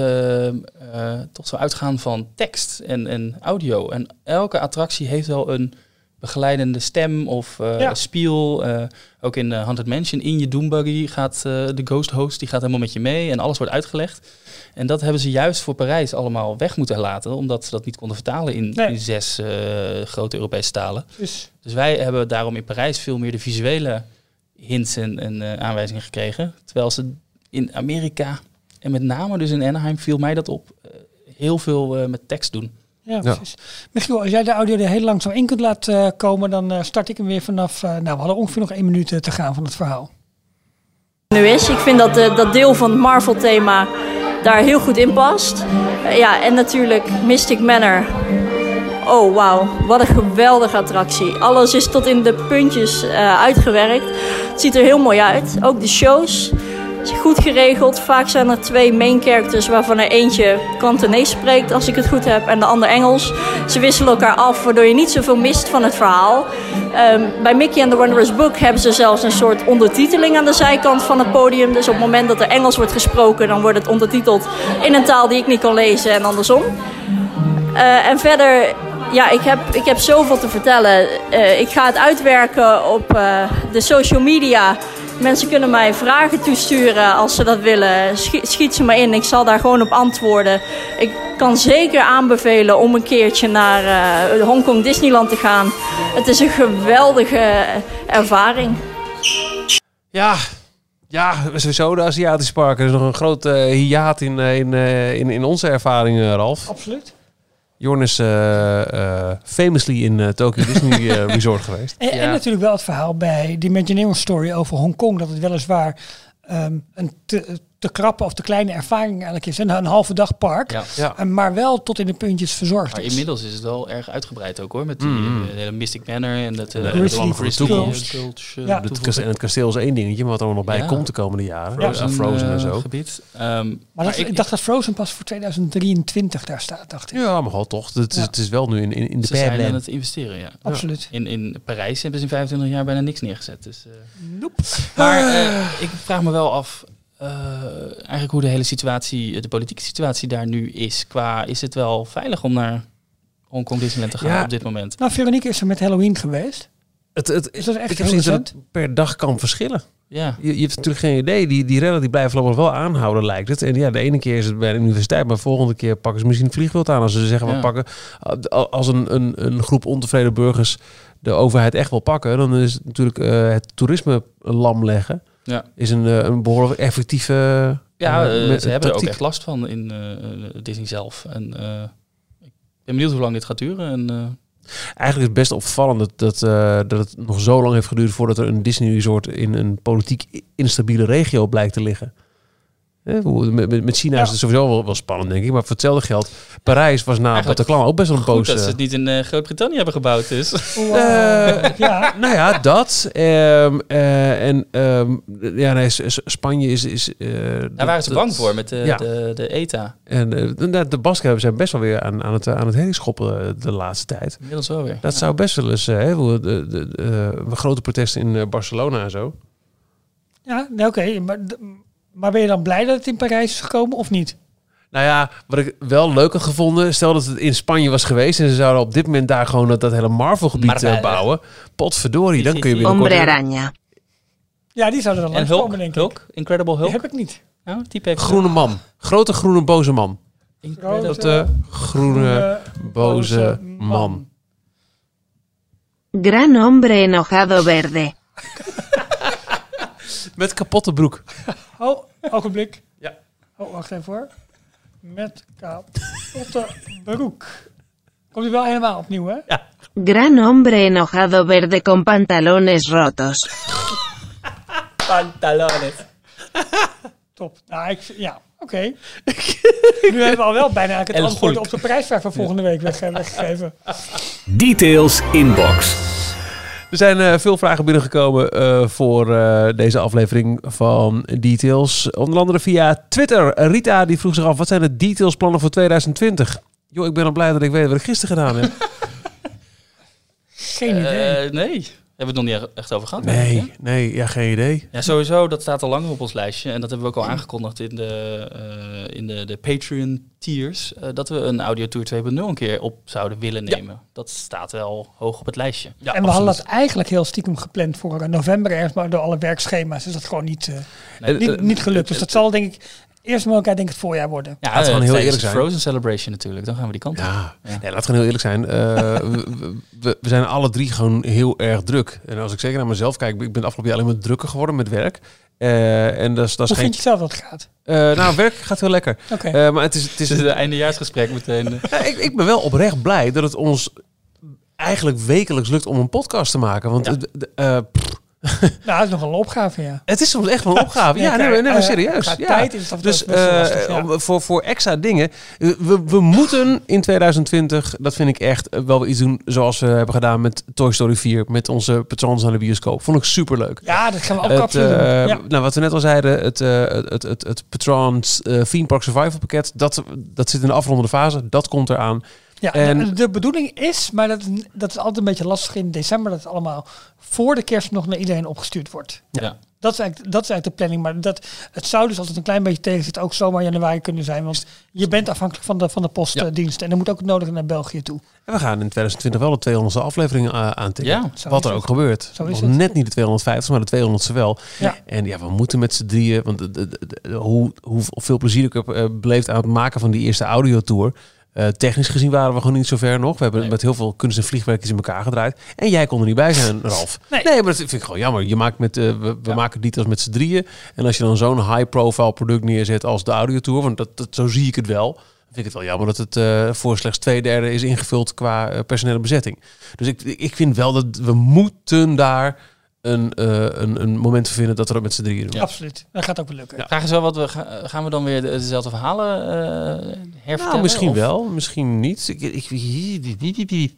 eh, toch zo uitgaan van tekst en, en audio. En elke attractie heeft wel een begeleidende stem of Ja. spiel. Ook in Haunted Mansion, in je Doombuggy gaat de ghost host, die gaat helemaal met je mee en alles wordt uitgelegd. En dat hebben ze juist voor Parijs allemaal weg moeten laten, omdat ze dat niet konden vertalen in, Nee. in zes grote Europese talen. Dus Dus wij hebben daarom in Parijs veel meer de visuele hints en, en aanwijzingen gekregen. Terwijl ze in Amerika, en met name dus in Anaheim, viel mij dat op, eh, heel veel eh, met tekst doen. ja, precies. Michiel, als jij de audio er heel langzaam in kunt laten eh, komen, dan eh, start ik hem weer vanaf. eh, nou, we hadden ongeveer nog één minuut te gaan van het verhaal. nu is. Ik vind dat eh, dat deel van het Marvel-thema daar heel goed in past. Ja, en natuurlijk Mystic Manor. Oh, wauw. Wat een geweldige attractie. Alles is tot in de puntjes eh, uitgewerkt. Het ziet er heel mooi uit. Ook de shows. Goed geregeld. Vaak zijn er twee main characters waarvan er eentje Kantonees spreekt, als ik het goed heb, en de ander Engels. Ze wisselen elkaar af, waardoor je niet zoveel mist van het verhaal. Ehm, bij Mickey and the Wondrous Book hebben ze zelfs een soort ondertiteling aan de zijkant van het podium. Dus op het moment dat er Engels wordt gesproken, dan wordt het ondertiteld in een taal die ik niet kan lezen en andersom. Eh, en verder, ja, ik heb, ik heb zoveel te vertellen. Eh, ik ga het uitwerken op eh, de social media. Mensen kunnen mij vragen toesturen als ze dat willen. Schiet, schiet ze maar in, ik zal daar gewoon op antwoorden. Ik kan zeker aanbevelen om een keertje naar eh Hongkong Disneyland te gaan. Het is een geweldige ervaring. Ja, ja, sowieso de Aziatische parken. Er is nog een groot eh hiaat in, eh, in, eh, in, in onze ervaring, Ralf. Absoluut. Jorn is eh, eh, famously in eh, Tokyo Disney [laughs] Resort geweest. En, en natuurlijk wel het verhaal bij die Imagineering Story over Hongkong. Dat het weliswaar ehm, een te, te krappe of te kleine ervaring eigenlijk is. Een, een halve dag park. Ja. Ja. En maar wel tot in de puntjes verzorgd Maar is. inmiddels is het wel erg uitgebreid ook hoor. Met die Mm. eh, hele Mystic Manor en dat uh, De de toekomst. Ja. Het kasteel, en het kasteel is één dingetje, maar wat er nog bij Ja. komt de komende jaren. Ja. Ja, Frozen en zo. gebied. Ehm, Maar, dat, ik, ik, dacht dat Frozen pas voor 2023 daar staat, dacht ik. Ja, maar wel toch. Het is, Ja. het is wel nu in, in, in de ze zijn aan het investeren, ja. Absoluut. In, in Parijs hebben ze in 25 jaar bijna niks neergezet. Dus, eh. Nope. Maar eh, ik vraag me wel af, eh, eigenlijk hoe de hele situatie, de politieke situatie daar nu is. Qua, is het wel veilig om naar Hongkong Disneyland te gaan Ja. op dit moment? Nou, Veronique is er met Halloween geweest. Het, het, Is dat echt ik heb dat het per dag kan verschillen. Ja. Je, je hebt natuurlijk geen idee. Die, die rellen die blijven voorlopig wel aanhouden, lijkt het. En ja, de ene keer is het bij de universiteit, maar de volgende keer pakken ze misschien het vliegveld aan. Als ze zeggen, we pakken... Als een, een, een groep ontevreden burgers de overheid echt wil pakken, dan is het natuurlijk eh, het toerisme lam leggen. Ja. Is een, eh, een behoorlijk effectieve... Ja, eh, eh, met- ze hebben er ook echt last van in Disney zelf. En ik ben benieuwd hoe lang dit gaat duren. En, Eigenlijk is het best opvallend dat, dat, dat het nog zo lang heeft geduurd voordat er een Disney resort in een politiek instabiele regio blijkt te liggen. Met, China Ja. is het sowieso wel, wel spannend, denk ik. Maar voor hetzelfde geld, Parijs was na Eigenlijk Bataclan ook best wel een poos. dat ze eh, het niet in eh, Groot-Brittannië hebben gebouwd. Dus. Wow. Eh, [laughs] ja, nou ja, dat. Ehm, eh, en ehm, ja, nee, Spanje is... is eh, Daar dat- waren ze dat- bang voor met de, ja. de, de ETA. En eh, de, Basken zijn best wel weer aan, aan het, aan het heen schoppen de laatste tijd. Inmiddels wel weer. Dat Ja. zou best wel eens... hè, hoe de, de, de, grote protesten in Barcelona en zo. ja nee, oké. maar, maar ben je dan blij dat het in Parijs is gekomen of niet? Nou ja, wat ik wel leuk had gevonden, stel dat het in Spanje was geweest en ze zouden op dit moment daar gewoon dat, dat hele Marvel-gebied eh, bouwen. Potverdorie, dan kun je weer Hombre araña. Ja, die zouden dan En langskomen, Hulk, denk ik. Hulk, Incredible Die Hulk. heb ik niet. Nou, type heeft groene man. Grote groene boze man. Incredible- Grote- Grote groene boze man. Gran hombre enojado verde. Met kapotte broek. [laughs] Oh, ogenblik. Ja. Oh, wacht even hoor. met kapotte broek. Komt hij wel helemaal opnieuw, hè? Gran hombre enojado verde con pantalones rotos. Pantalones. Top. Nou, ik, ja, oké. [laughs] nu hebben we al wel bijna eigenlijk het El antwoord op de prijsvraag van volgende week wegge- weggegeven. Details inbox. Er zijn eh, veel vragen binnengekomen eh, voor eh, deze aflevering van Details. Onder andere via Twitter. Rita die vroeg zich af, wat zijn de detailsplannen voor 2020? Joh, ik ben al blij dat ik weet wat ik gisteren gedaan heb. [laughs] Geen idee. Eh, nee, hebben we het nog niet echt over gehad. hè? Nee, nee, ja, geen idee. Ja, sowieso, dat staat al langer op ons lijstje. En dat hebben we ook al aangekondigd in de, eh, in de, de Patreon tiers. eh, dat we een Audio Tour 2.0 een keer op zouden willen nemen. Dat staat wel hoog op het lijstje. en we hadden dat eigenlijk heel stiekem gepland voor eh, november ergens, maar door alle werkschema's is dat gewoon niet, niet, niet gelukt. Dus dat zal denk ik eerste mogelijkheid denk ik het voorjaar worden. Ja, Laten we gewoon eh, heel eerlijk zijn. Frozen Celebration natuurlijk. Dan gaan we die kant op. Ja, Ja. Nee, laten we gewoon heel eerlijk zijn. Eh, we, we, we zijn alle drie gewoon heel erg druk. En als ik zeker naar mezelf kijk, ik ben afgelopen jaar alleen maar drukker geworden met werk. Eh, en dat is, dat is Hoe geen... vind je zelf dat het gaat? Eh, nou, werk gaat heel lekker. Oké. Eh, maar het is, het is, Het is het eindejaarsgesprek meteen. [laughs] Ja, ik, ik ben wel oprecht blij dat het ons eigenlijk wekelijks lukt om een podcast te maken. Want Ja. het, de- eh, pff, Nou, dat is nog wel een opgave, ja. het is soms echt wel een opgave. ja, nee, nee, maar eh, serieus. ja. tijd is het toe Dus best eh, lastig, ja. om- voor, voor extra dingen. eh, We, we moeten in 2020, dat vind ik echt, wel iets doen zoals we hebben gedaan met Toy Story 4. Met onze patrons naar de bioscoop. Vond ik superleuk. Ja, dat gaan we ook Het, absoluut doen. Ja. Nou, wat we net al zeiden, het, eh, het, het, het, het Patrons Theme Park Survival pakket, dat, dat zit in de afrondende fase. Dat komt eraan. Ja, En- en de bedoeling is, maar dat, dat is altijd een beetje lastig in december, dat het allemaal voor de kerst nog naar iedereen opgestuurd wordt. Ja. Dat is, eigenlijk, dat is eigenlijk de planning, maar dat, het zou dus altijd een klein beetje tegen zitten, ook zomaar januari kunnen zijn, want je bent afhankelijk van de, van de postdienst en er moet ook het nodige naar België toe. En we gaan in 2020 wel de 200ste aflevering uh, aantikken. Ja, Wat er ook gebeurt. Zo is Nog het. net niet de 250, maar de 200ste wel. Ja. En ja, we moeten met z'n drieën, want de, de, de- de- hoe, hoeveel plezier ik heb eh, beleefd aan het maken van die eerste audiotour. Eh technisch gezien waren we gewoon niet zo ver nog. We hebben Nee. met heel veel kunst en vliegwerkjes in elkaar gedraaid. En jij kon er niet bij zijn, Ralf. Nee. maar dat vind ik gewoon jammer. Je maakt met, eh, we we maken details met z'n drieën. En als je dan zo'n high-profile product neerzet als de audiotour, want dat, dat, zo zie ik het wel. Vind ik het wel jammer dat het eh, voor slechts twee derde is ingevuld qua personele bezetting. Dus ik, ik vind wel dat we moeten daar een, eh, een, een moment voor vinden dat we dat met z'n drieën doen. Absoluut, dat gaat ook wel lukken. Ja. Vraag is wel wat we ga- gaan we dan weer de- dezelfde verhalen eh hervertellen? Nou, misschien of- wel, misschien niet. Ik, ik, Je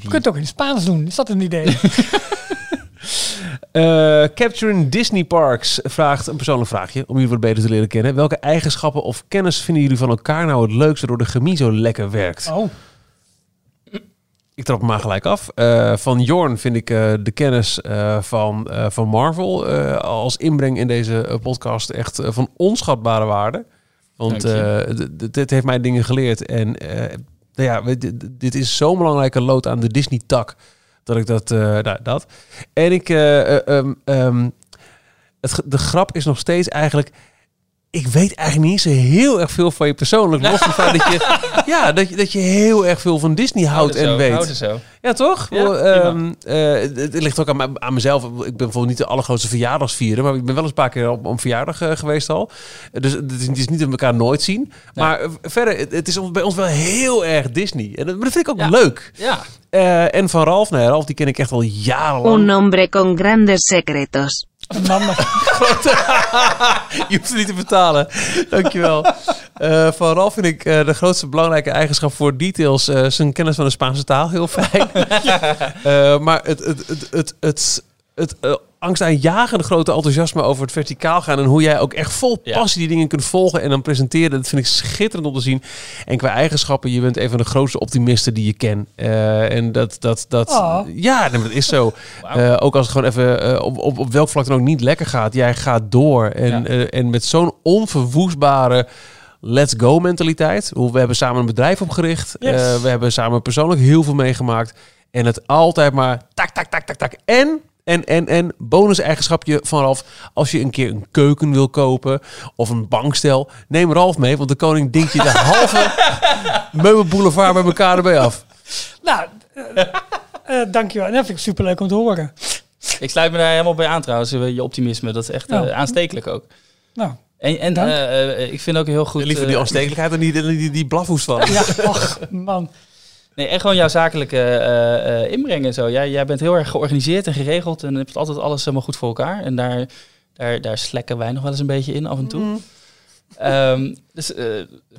kunt het ook in het Spaans doen, is dat een idee? [laughs] [laughs] Eh, Capturing Disney Parks vraagt een persoonlijk vraagje om jullie wat beter te leren kennen. Welke eigenschappen of kennis vinden jullie van elkaar nou het leukste waardoor de chemie zo lekker werkt? Oh, Ik trap hem maar gelijk af. Eh, van Jorn vind ik eh, de kennis eh, van, van Marvel als inbreng in deze podcast echt van onschatbare waarde. Want dit heeft mij dingen geleerd. En nou ja, dit- dit is zo'n belangrijke lood aan de Disney-tak. Dat ik dat, nou, dat. En ik, eh, eh, ehm, ehm, het, de grap is nog steeds eigenlijk. Ik weet eigenlijk niet zo heel erg veel van je persoonlijk. Los van het feit dat je, [laughs] ja, dat je, dat je heel erg veel van Disney houdt en zo, weet. zo. Ja, toch? Ja, ehm, eh, het, het ligt ook aan, aan mezelf. Ik ben bijvoorbeeld niet de allergrootste verjaardagsvieren, maar ik ben wel eens een paar keer op een verjaardag eh, geweest al. Dus het is, het is niet dat we elkaar nooit zien. Maar eh, verder, het, het is bij ons wel heel erg Disney. En dat, maar dat vind ik ook Ja. leuk. Ja, Eh, en van Ralf, nee, Ralf die ken ik echt al jarenlang. Un hombre con grandes secretos. Een man met- [laughs] Je hoeft het niet te vertalen. Dankjewel. Eh van Ralf vind ik eh, de grootste belangrijke eigenschap voor details eh, zijn kennis van de Spaanse taal heel fijn. [laughs] Maar het, het, het, het, het, het angstaanjagende grote enthousiasme over het verticaal gaan en hoe jij ook echt vol Ja. passie die dingen kunt volgen en dan presenteren, dat vind ik schitterend om te zien. En qua eigenschappen, je bent een van de grootste optimisten die je ken. Eh, en dat, dat, dat, Oh. ja, dat is zo. [laughs] Eh, ook als het gewoon even eh, op, op, op welk vlak dan ook niet lekker gaat. Jij gaat door. En, Ja. eh, en met zo'n onverwoestbare let's go mentaliteit. Hoe We hebben samen een bedrijf opgericht. Yes. Eh, we hebben samen persoonlijk heel veel meegemaakt. En het altijd maar tak, tak, tak, tak, tak. En, en, en, en bonus eigenschapje van Ralf. Als je een keer een keuken wil kopen of een bankstel. Neem Ralf mee, want de koning dinkt je de [laughs] halve meubelboulevard bij elkaar erbij af. nou, eh, eh, dankjewel. En dat vind ik superleuk om te horen. ik sluit me daar helemaal bij aan trouwens. eh, Je optimisme, dat is echt Ja. eh, aanstekelijk ook. Nou, En, en ik vind ook heel goed... Liever die aanstekelijkheid dan die, die, die, blafhoest van. Ja, och, man. Nee, en gewoon jouw zakelijke eh, eh, inbreng en zo. Jij, jij bent heel erg georganiseerd en geregeld en hebt altijd alles helemaal goed voor elkaar. En daar, daar, daar slekken wij nog wel eens een beetje in af en toe. Mm. Ehm, dus eh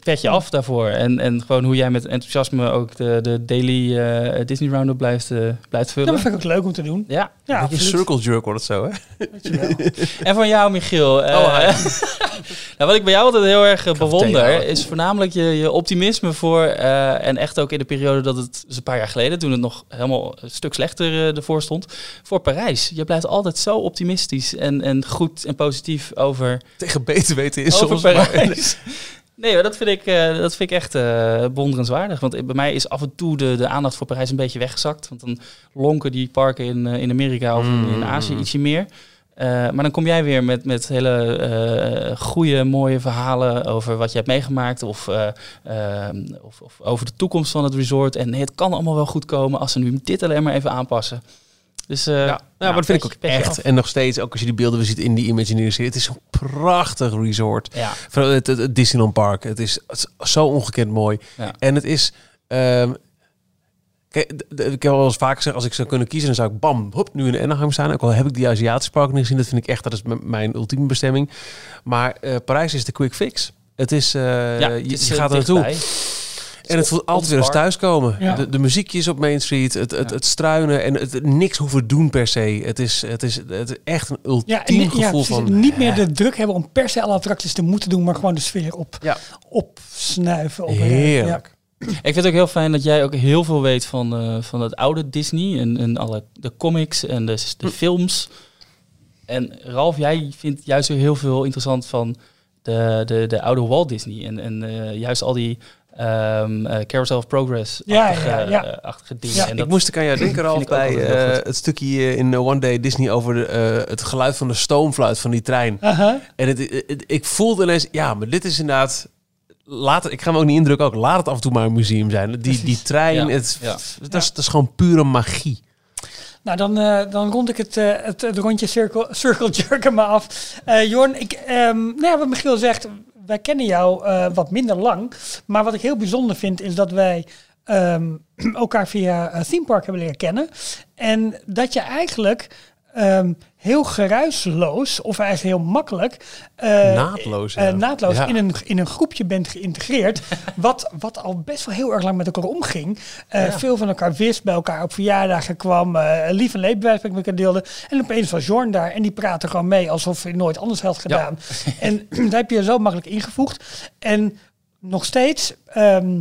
pet je af daarvoor. En, en gewoon hoe jij met enthousiasme ook de, de daily eh, Disney Roundup blijft, eh, blijft Ja, vullen. dat vind ik ook leuk om te doen. Ja. Ja, Een circle jerk wordt het zo, hè? [laughs] En van jou, Michiel. eh, Oh, [laughs] nou, wat ik bij jou altijd heel erg eh, bewonder, is voornamelijk je, je optimisme voor. eh, en echt ook in de periode dat het dus een paar jaar geleden, toen het nog helemaal een stuk slechter eh, ervoor stond. Voor Parijs. Je blijft altijd zo optimistisch en, en goed en positief over, Tegen beter weten is over soms. maar- Parijs. [laughs] Nee, maar dat vind ik, eh, dat vind ik echt eh bewonderenswaardig. Want bij mij is af en toe de, de aandacht voor Parijs een beetje weggezakt. Want dan lonken die parken in, eh, in Amerika of in, in Azië Mm. ietsje meer. Maar dan kom jij weer met, met hele goede, mooie verhalen over wat je hebt meegemaakt. Of, of, of over de toekomst van het resort. En nee, het kan allemaal wel goed komen als ze nu dit alleen maar even aanpassen. Dus eh, Ja, maar dat vind ik ook echt. af. En nog steeds, ook als je die beelden ziet in die Imagineering serie. Het is een prachtig resort. Ja, het, het, het Disneyland Park. Het is, het is zo ongekend mooi. Ja. En het is... ehm, kijk, ik heb al eens vaak gezegd, als ik zou kunnen kiezen, dan zou ik bam, hop, nu in Anaheim staan. Ook al heb ik die Aziatische park niet gezien, dat vind ik echt, dat is mijn ultieme bestemming. Maar eh, Parijs is de quick fix. Het is, eh, ja je, het is, je gaat er naartoe. En het voelt altijd weer als thuiskomen. Ja. De, de muziekjes op Main Street, het, het, Ja. het struinen en het, het niks hoeven doen per se. Het is, het is, het is echt een ultiem Ja, en gevoel van... niet meer de druk hebben om per se alle attracties te moeten doen, maar gewoon de sfeer op, Ja. opsnuiven. Op Heerlijk. Ik vind het ook heel fijn dat jij ook heel veel weet van, eh, van het oude Disney en, en alle de comics en de, de Hm. films. En Ralf, jij vindt juist heel veel interessant van de, de, de oude Walt Disney en, en eh, juist al die ehm eh, Carousel of Progress-achtige Ja, ja, ja. eh, achtige dingen. Ja, en Ik dat, moest ik aan jou denken, ik ook bij eh, het stukje in eh, One Day Disney over de, eh, het geluid van de stoomfluit van die trein. Aha. En het, het- ik voelde ineens, ja, maar dit is inderdaad... Laat, het- ik ga me ook niet indrukken, ook laat het af en toe maar een museum zijn. Die, die trein, Ja, het, ja. Dat, is, dat is gewoon pure magie. Nou, dan, eh, dan rond ik het, eh, het, het rondje [laughs] circle, circle jerken maar af. Eh Jorn, ik, ehm, nou ja, wat Michiel zegt, wij kennen jou eh, wat minder lang. Maar wat ik heel bijzonder vind, is dat wij ehm, [clears throat] elkaar via uh, Theme Park hebben leren kennen. En dat je eigenlijk ehm, heel geruisloos, of eigenlijk heel makkelijk... eh, Naadloos, eh, naadloos Ja. in, een, in een groepje bent geïntegreerd. [laughs] wat, wat al best wel heel erg lang met elkaar omging. Eh, Veel van elkaar wist, bij elkaar op verjaardagen kwam. lief en leed bij wijze van met elkaar deelde. En opeens was Jorn daar en die praatte gewoon mee alsof hij nooit anders had gedaan. en [clears throat] daar heb je zo makkelijk ingevoegd. En nog steeds... ehm,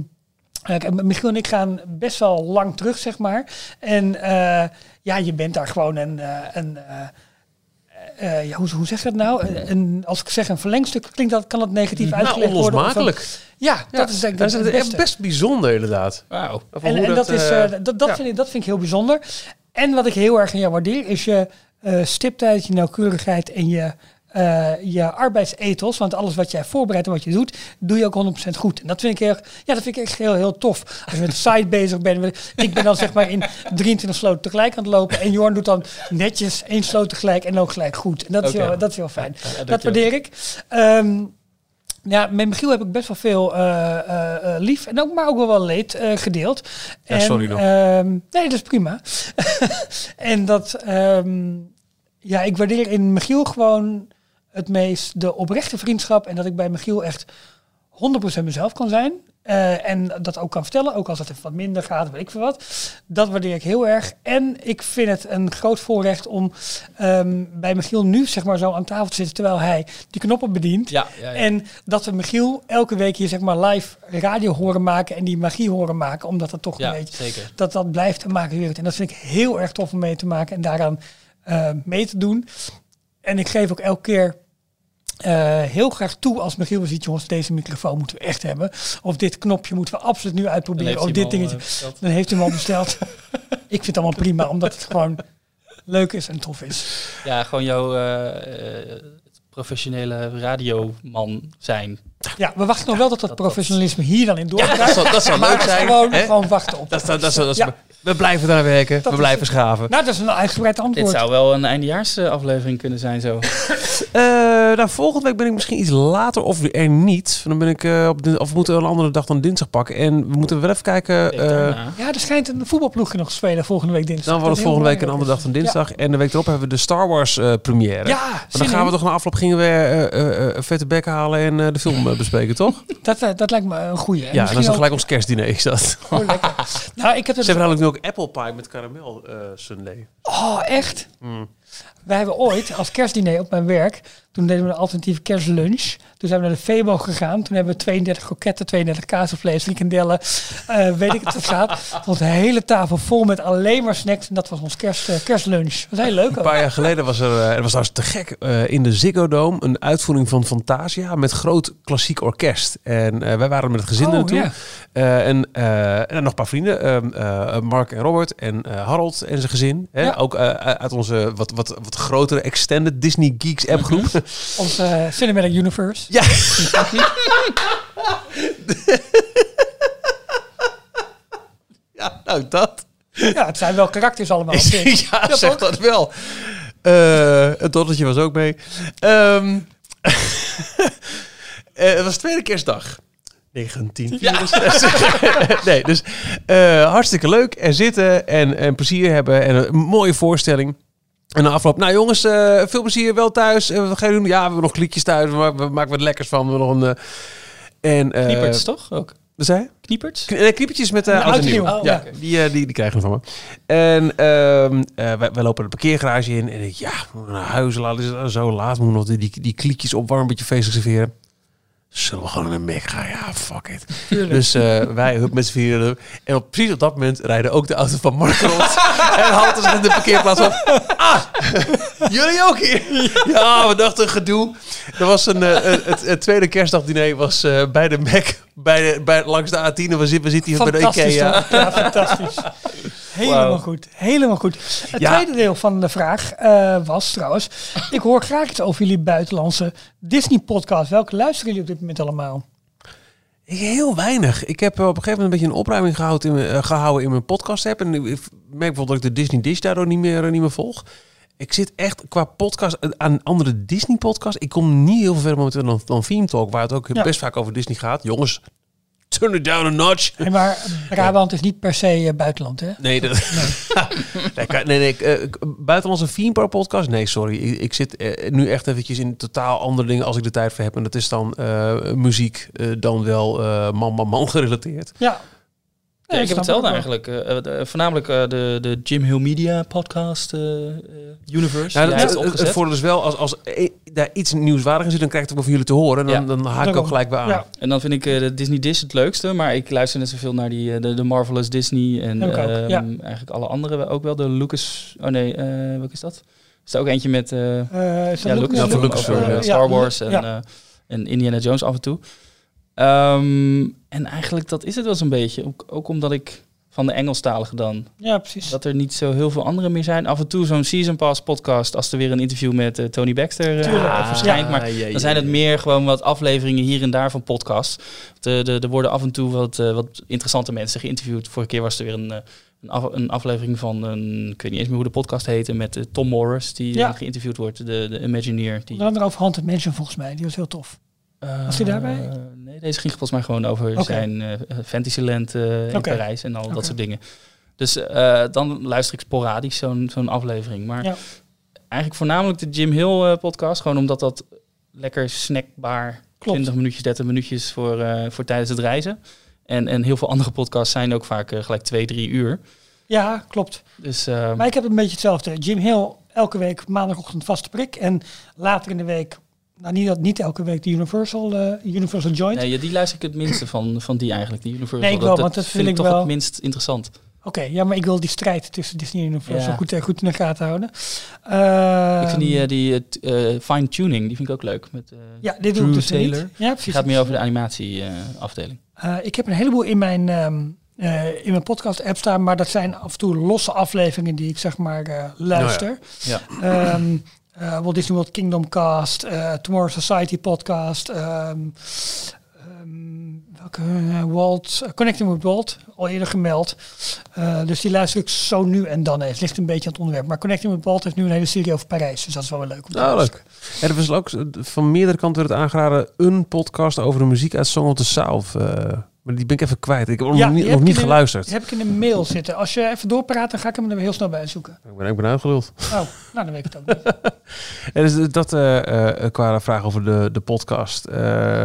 eh, Michiel en ik gaan best wel lang terug, zeg maar. En ja, je bent daar gewoon een... eh, een eh, eh, ja, hoe, hoe zeg je dat nou? Een, een- als ik zeg een verlengstuk, klinkt dat, kan dat negatief Nou, uitgelegd worden? onlosmakelijk. Ja, dat is denk ik dat het is echt best bijzonder inderdaad. Wauw. En, dat, is, dat, dat, ja. vind ik, dat vind ik heel bijzonder. En wat ik heel erg aan jou waardeer, is je eh, stiptheid, je nauwkeurigheid en je, eh, je arbeidsethos. Want alles wat jij voorbereidt en wat je doet, doe je ook 100% goed. En dat vind ik, heel, ja, dat vind ik echt heel, heel tof. Als je met de site [laughs] bezig bent. Ik ben dan zeg maar in 23 sloten tegelijk aan het lopen. En Jorn doet dan netjes één sloot tegelijk en ook gelijk goed. En dat is, Oké. heel, dat is heel fijn. Ja, dat waardeer ik. Ehm, ja, met Michiel heb ik best wel veel eh, eh, lief en ook, maar ook wel wel leed gedeeld. Ja, En, sorry nog. ehm, nee, dat is prima. [laughs] en dat, ehm, ja, ik waardeer in Michiel gewoon het meest de oprechte vriendschap. En dat ik bij Michiel echt 100% mezelf kan zijn. Eh, en dat ook kan vertellen, ook als het even wat minder gaat, weet ik veel wat. Dat waardeer ik heel erg. En ik vind het een groot voorrecht om ehm, bij Michiel nu zeg maar zo aan tafel te zitten terwijl hij die knoppen bedient. Ja, ja, ja. En dat we Michiel elke week hier zeg maar live radio horen maken en die magie horen maken, omdat dat toch ja, een beetje zeker. dat dat blijft een maken wereld. En dat vind ik heel erg tof om mee te maken en daaraan eh, mee te doen. En ik geef ook elke keer eh, heel graag toe als Michiel ziet, jongens, deze microfoon moeten we echt hebben. Of dit knopje moeten we absoluut nu uitproberen. Of dit al, dingetje. eh. Dan heeft hij hem al besteld. [laughs] ik vind het allemaal prima, omdat het gewoon leuk is en tof is. Ja, gewoon jouw eh, professionele radioman zijn. Ja, we wachten nog wel dat dat, dat- professionalisme hier dan in Dat doorgaat. zou, dat zou maar leuk zijn. Gewoon, gewoon wachten op. Dat, dat, dat, dat, Ja. We blijven daar werken. Dat we is- blijven schaven. Nou, dat is een uitgebreid antwoord. Dit zou wel een eindejaarsaflevering kunnen zijn zo. [laughs] Eh, nou, volgende week ben ik misschien iets later of er niet. Dan ben ik eh, op of we moeten een andere dag dan dinsdag pakken. En we moeten wel even kijken. Eh. Ja, er schijnt een voetbalploegje nog te spelen volgende week dinsdag. dan wordt het volgende week een andere dag dan dinsdag. En de week erop hebben we de Star Wars eh, première. Ja, Maar dan gaan we toch na afloop gingen we eh, eh, eh, vette bek halen en eh, de film bespreken, toch? Dat, eh, dat lijkt me een goeie. ja, dat is dan ook- gelijk ons kerstdiner. Is dat. Oh, lekker. Nou, ik heb Ze het... hebben namelijk nu ook apple pie met karamel eh sundae. Oh, echt? Mm. Wij hebben ooit als kerstdiner op mijn werk, toen deden we een alternatieve kerstlunch. Toen zijn we naar de Febo gegaan. Toen hebben we 32 kroketten, 32 kaasvlees, frikandellen, eh weet ik het wat gaat. Was een hele tafel vol met alleen maar snacks. En dat was ons kerst, eh, kerstlunch. Dat was heel leuk Een ook. paar jaar geleden was er, eh, er was trouwens te gek, in de Ziggo Dome een uitvoering van Fantasia met groot klassiek orkest. En wij waren met het gezin Oh, naartoe. ja. En, en nog een paar vrienden, ehm, eh, Mark en Robert en Harold en zijn gezin. Hè? Ja. Ook uit onze wat, wat, wat grotere extended Disney Geeks appgroep. Ons eh, Cinematic Universe. Ja. ja, nou dat. Ja, het zijn wel karakters allemaal. [laughs] ja, Ja, zeg dat wel. Eh het dottertje was ook mee. Ehm, [laughs] eh, het was tweede kerstdag. 1964. [laughs] nee, dus eh, hartstikke leuk. En zitten en, en plezier hebben. En een mooie voorstelling. En na afloop, nou jongens, eh, veel plezier wel thuis. Eh, wat ga je doen? Ja, we hebben nog kliekjes thuis. We maken, we maken wat lekkers van. We hebben nog een... eh, en, Knieperts toch ook? Wat zei je? Knieperts? Kn- nee, Kniepertjes met uh, oud nieuw. Oh, ja, die, die, die krijgen we van me. En ehm, eh, wij, wij lopen de parkeergarage in. En ik, ja, we naar huis. Het zo laat. Moet nog die, die, die kliekjes opwarmen, een beetje feestelijk serveren. Zullen we gewoon naar een Mac gaan? Ja, fuck it. Dus eh, wij hup met z'n vieren. En op, precies op dat moment rijden ook de auto van Mark rond. [laughs] en halten ze in de parkeerplaats op. Ah, jullie ook hier? Ja, we dachten gedoe. Er was een, eh, het, tweede kerstdagdiner was eh, bij de Mac. Bij de, bij, langs de A10. En we zitten, we zitten hier bij de Ikea. toch? Ja, fantastisch. [laughs] Helemaal goed. Helemaal goed. Het Ja. tweede deel van de vraag eh, was trouwens... Ik hoor graag iets over jullie buitenlandse Disney-podcast. Welke luisteren jullie op dit moment allemaal? Heel weinig. Ik heb eh, op een gegeven moment een beetje een opruiming gehouden in, mijn- eh, gehouden in mijn podcast app. En ik merk bijvoorbeeld dat ik de Disney Dish daardoor niet meer, niet meer volg. Ik zit echt qua podcast aan andere Disney podcasts. Ik kom niet heel veel verder momenteel dan, dan Theme Talk, waar het ook Ja. best vaak over Disney gaat. Jongens, turn it down a notch. Maar Brabant is niet per se eh, buitenland, hè? Nee, dat, nee, [laughs] nee, nee ik- buitenlandse Park podcast? Nee, sorry. Ik, ik zit eh, nu echt eventjes in totaal andere dingen als ik de tijd voor heb. En dat is dan muziek, dan wel eh, man, man, man gerelateerd. Ja. Ja, ik heb hetzelfde eigenlijk. Eh, eh, de- voornamelijk eh, de, de Jim Hill Media podcast eh, eh, universe. Nou, die het, het, voordeel is wel, als, als e- daar iets nieuwswaardigs in zit, dan krijg ik het ook wel van jullie te horen. En dan, Ja. dan haak ik ook gelijk bij aan. Ja. En dan vind ik eh, de Disney Dish het leukste, maar ik luister net zoveel naar die, eh, de, de Marvelous Disney en ehm, ja. eigenlijk alle andere ook wel. De Lucas, oh nee, eh welke is dat? Is er ook eentje met eh Eh, dat ja, Lucas- Lucas, Ja, ja. eh, Star Ja, Wars en, ja. eh, en Indiana Jones af en toe. Ehm, en eigenlijk dat is het wel zo'n beetje. Ook, ook omdat ik van de Engelstalige dan Ja, precies. dat er niet zo heel veel andere meer zijn. Af en toe zo'n Season Pass podcast als er weer een interview met eh, Tony Baxter eh, Tuurlijk. verschijnt. Ja. Maar Ja, dan zijn het meer gewoon wat afleveringen hier en daar van podcasts. De, de, er worden af en toe wat, wat interessante mensen geïnterviewd. Vorige keer was er weer een, een, af- een aflevering van, een, ik weet niet eens meer hoe de podcast heette, met Tom Morris, die Ja. geïnterviewd wordt, de, de Imagineer. Die, Onder andere over Haunted Mansion volgens mij. Die was heel tof. Was die daarbij? Eh, nee, deze ging volgens mij gewoon over zijn eh Fantasyland eh in. Parijs en al dat soort dingen. Dus eh, dan luister ik sporadisch zo'n zo'n aflevering. Maar Ja. eigenlijk voornamelijk de Jim Hill eh, podcast. Gewoon omdat dat lekker snackbaar, Klopt. 20 minuutjes, 30 minuutjes voor, eh, voor tijdens het reizen. En, en heel veel andere podcasts zijn ook vaak eh, gelijk twee, drie uur. Ja, klopt. Dus eh, Maar ik heb een beetje hetzelfde. Jim Hill elke week maandagochtend vaste prik. En later in de week, nou niet, dat, niet elke week, de Universal, eh, Universal Joint. nee, die luister ik het minste van, van die eigenlijk, die Universal. Nee, ik wel, want dat vind ik toch wel- het minst interessant. Oké, ja, maar ik wil die strijd tussen Disney en Universal Ja. goed, eh, goed in de gaten houden. Ik vind die, eh, die eh, fine tuning, die vind ik ook leuk. Met, eh, ja, dit doe Drew dus Taylor. niet. Ja, precies. gaat meer over de animatieafdeling. Ik heb een heleboel in mijn, ehm, eh, in mijn podcast-app staan, maar dat zijn af en toe losse afleveringen die ik zeg maar luister. Ja. Ehm, eh, Walt Disney World Kingdom Cast, eh, Tomorrow Society podcast, ehm, ehm, welke eh, Walt, Connecting with Walt, al eerder gemeld. Dus die luister ik zo nu en dan eens. Ligt een beetje aan het onderwerp. Maar Connecting with Walt heeft nu een hele serie over Parijs. Dus dat is wel weer leuk. om te Nou, leuk. Er was ook van meerdere kanten werd het aangeraden een podcast over de muziek uit Song of the South. Maar die ben ik even kwijt. Ik heb Ja, nog niet, nog geluisterd. Die heb ik in de mail zitten. Als je even doorpraat, dan ga ik hem er heel snel bij zoeken. Ik ben, ik ben uitgeluld. Oh, nou dan weet ik het ook niet. [laughs] Ja, dus dat eh eh qua vraag over de, de podcast. Eh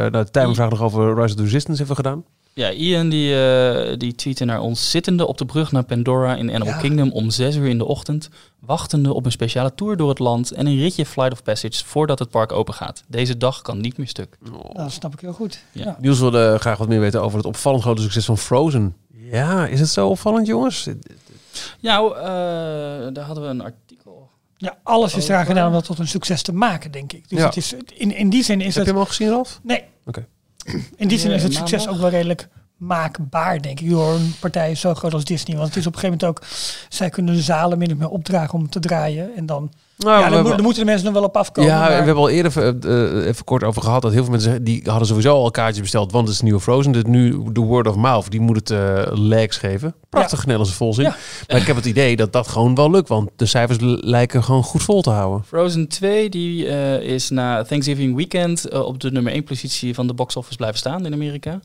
nou, Tijmen vraagt nog over Rise of Resistance hebben we gedaan. Ja, Ian die, eh die tweette naar ons zittende op de brug naar Pandora in Animal Ja. Kingdom om 6 uur in de ochtend, wachtende op een speciale tour door het land en een ritje Flight of Passage voordat het park open gaat. Deze dag kan niet meer stuk. Dat snap ik heel goed. Ja. Ja. Niels wilde graag wat meer weten over het opvallend grote succes van Frozen. Ja, is het zo opvallend, jongens? Ja, eh, daar hadden we een artikel. Ja, alles is eraan gedaan om dat tot een succes te maken, denk ik. Dus Ja. het is, in, in die zin is Heb het... je hem al gezien, Ralf? Nee. Oké. In die zin is het succes ook wel redelijk maakbaar, denk ik, door een partij zo groot als Disney. Want het is op een gegeven moment ook, zij kunnen de zalen min of meer opdragen om te draaien. En dan, Nou, ja, dan, hebben- moet- dan moeten de mensen er wel op afkomen. Ja, maar- we hebben al eerder eh, eh, even kort over gehad dat heel veel mensen die hadden sowieso al kaartjes besteld, want het is nieuwe Frozen. Dit nu de word of mouth, die moet het eh legs geven. Prachtig Nederlandse volzin. Ja. Maar ik heb het idee dat dat gewoon wel lukt, want de cijfers lijken gewoon goed vol te houden. Frozen 2 die, eh, is na Thanksgiving Weekend op de nummer 1 positie van de box office blijven staan in Amerika.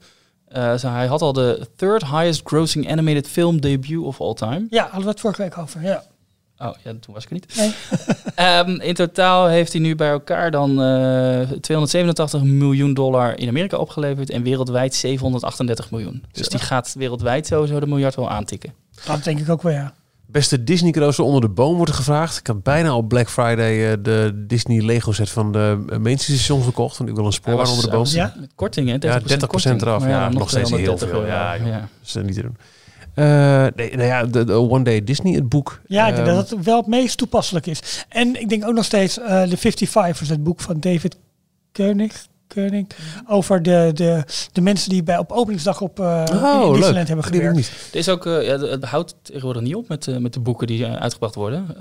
Eh, zo hij had al de third highest grossing animated film debut of all time. ja, hadden we het vorige week over. Ja. Oh ja, toen was ik er niet. Nee. [laughs] Ehm, in totaal heeft hij nu bij elkaar dan eh 287 miljoen dollar in Amerika opgeleverd en wereldwijd 738 miljoen. Dus die gaat wereldwijd sowieso de miljard wel aantikken. Dat denk ik ook wel, ja. Beste Disney cadeaus onder de boom wordt er gevraagd. Ik had bijna op Black Friday eh, de Disney Lego set van de Mainstream Station gekocht, want ik wil een was- onder de boom. was Ja? Met korting, hè? 30%, Ja, 30% eraf. Ja, nog steeds heel 230 veel. euro. Ja, joh. ja. Dat is eh, niet te doen. Eh, nee, nou ja, de, de One Day Disney, het boek. Ja, ik denk Ehm, dat het wel het meest toepasselijk is. En ik denk ook nog steeds eh de 55ers, het boek van David Koenig. Over de, de, de mensen die bij op openingsdag op eh in leuk. Hebben gewerkt. Er is ook, eh, ja, het houdt tegenwoordig niet op met, eh, met de boeken die uitgebracht worden.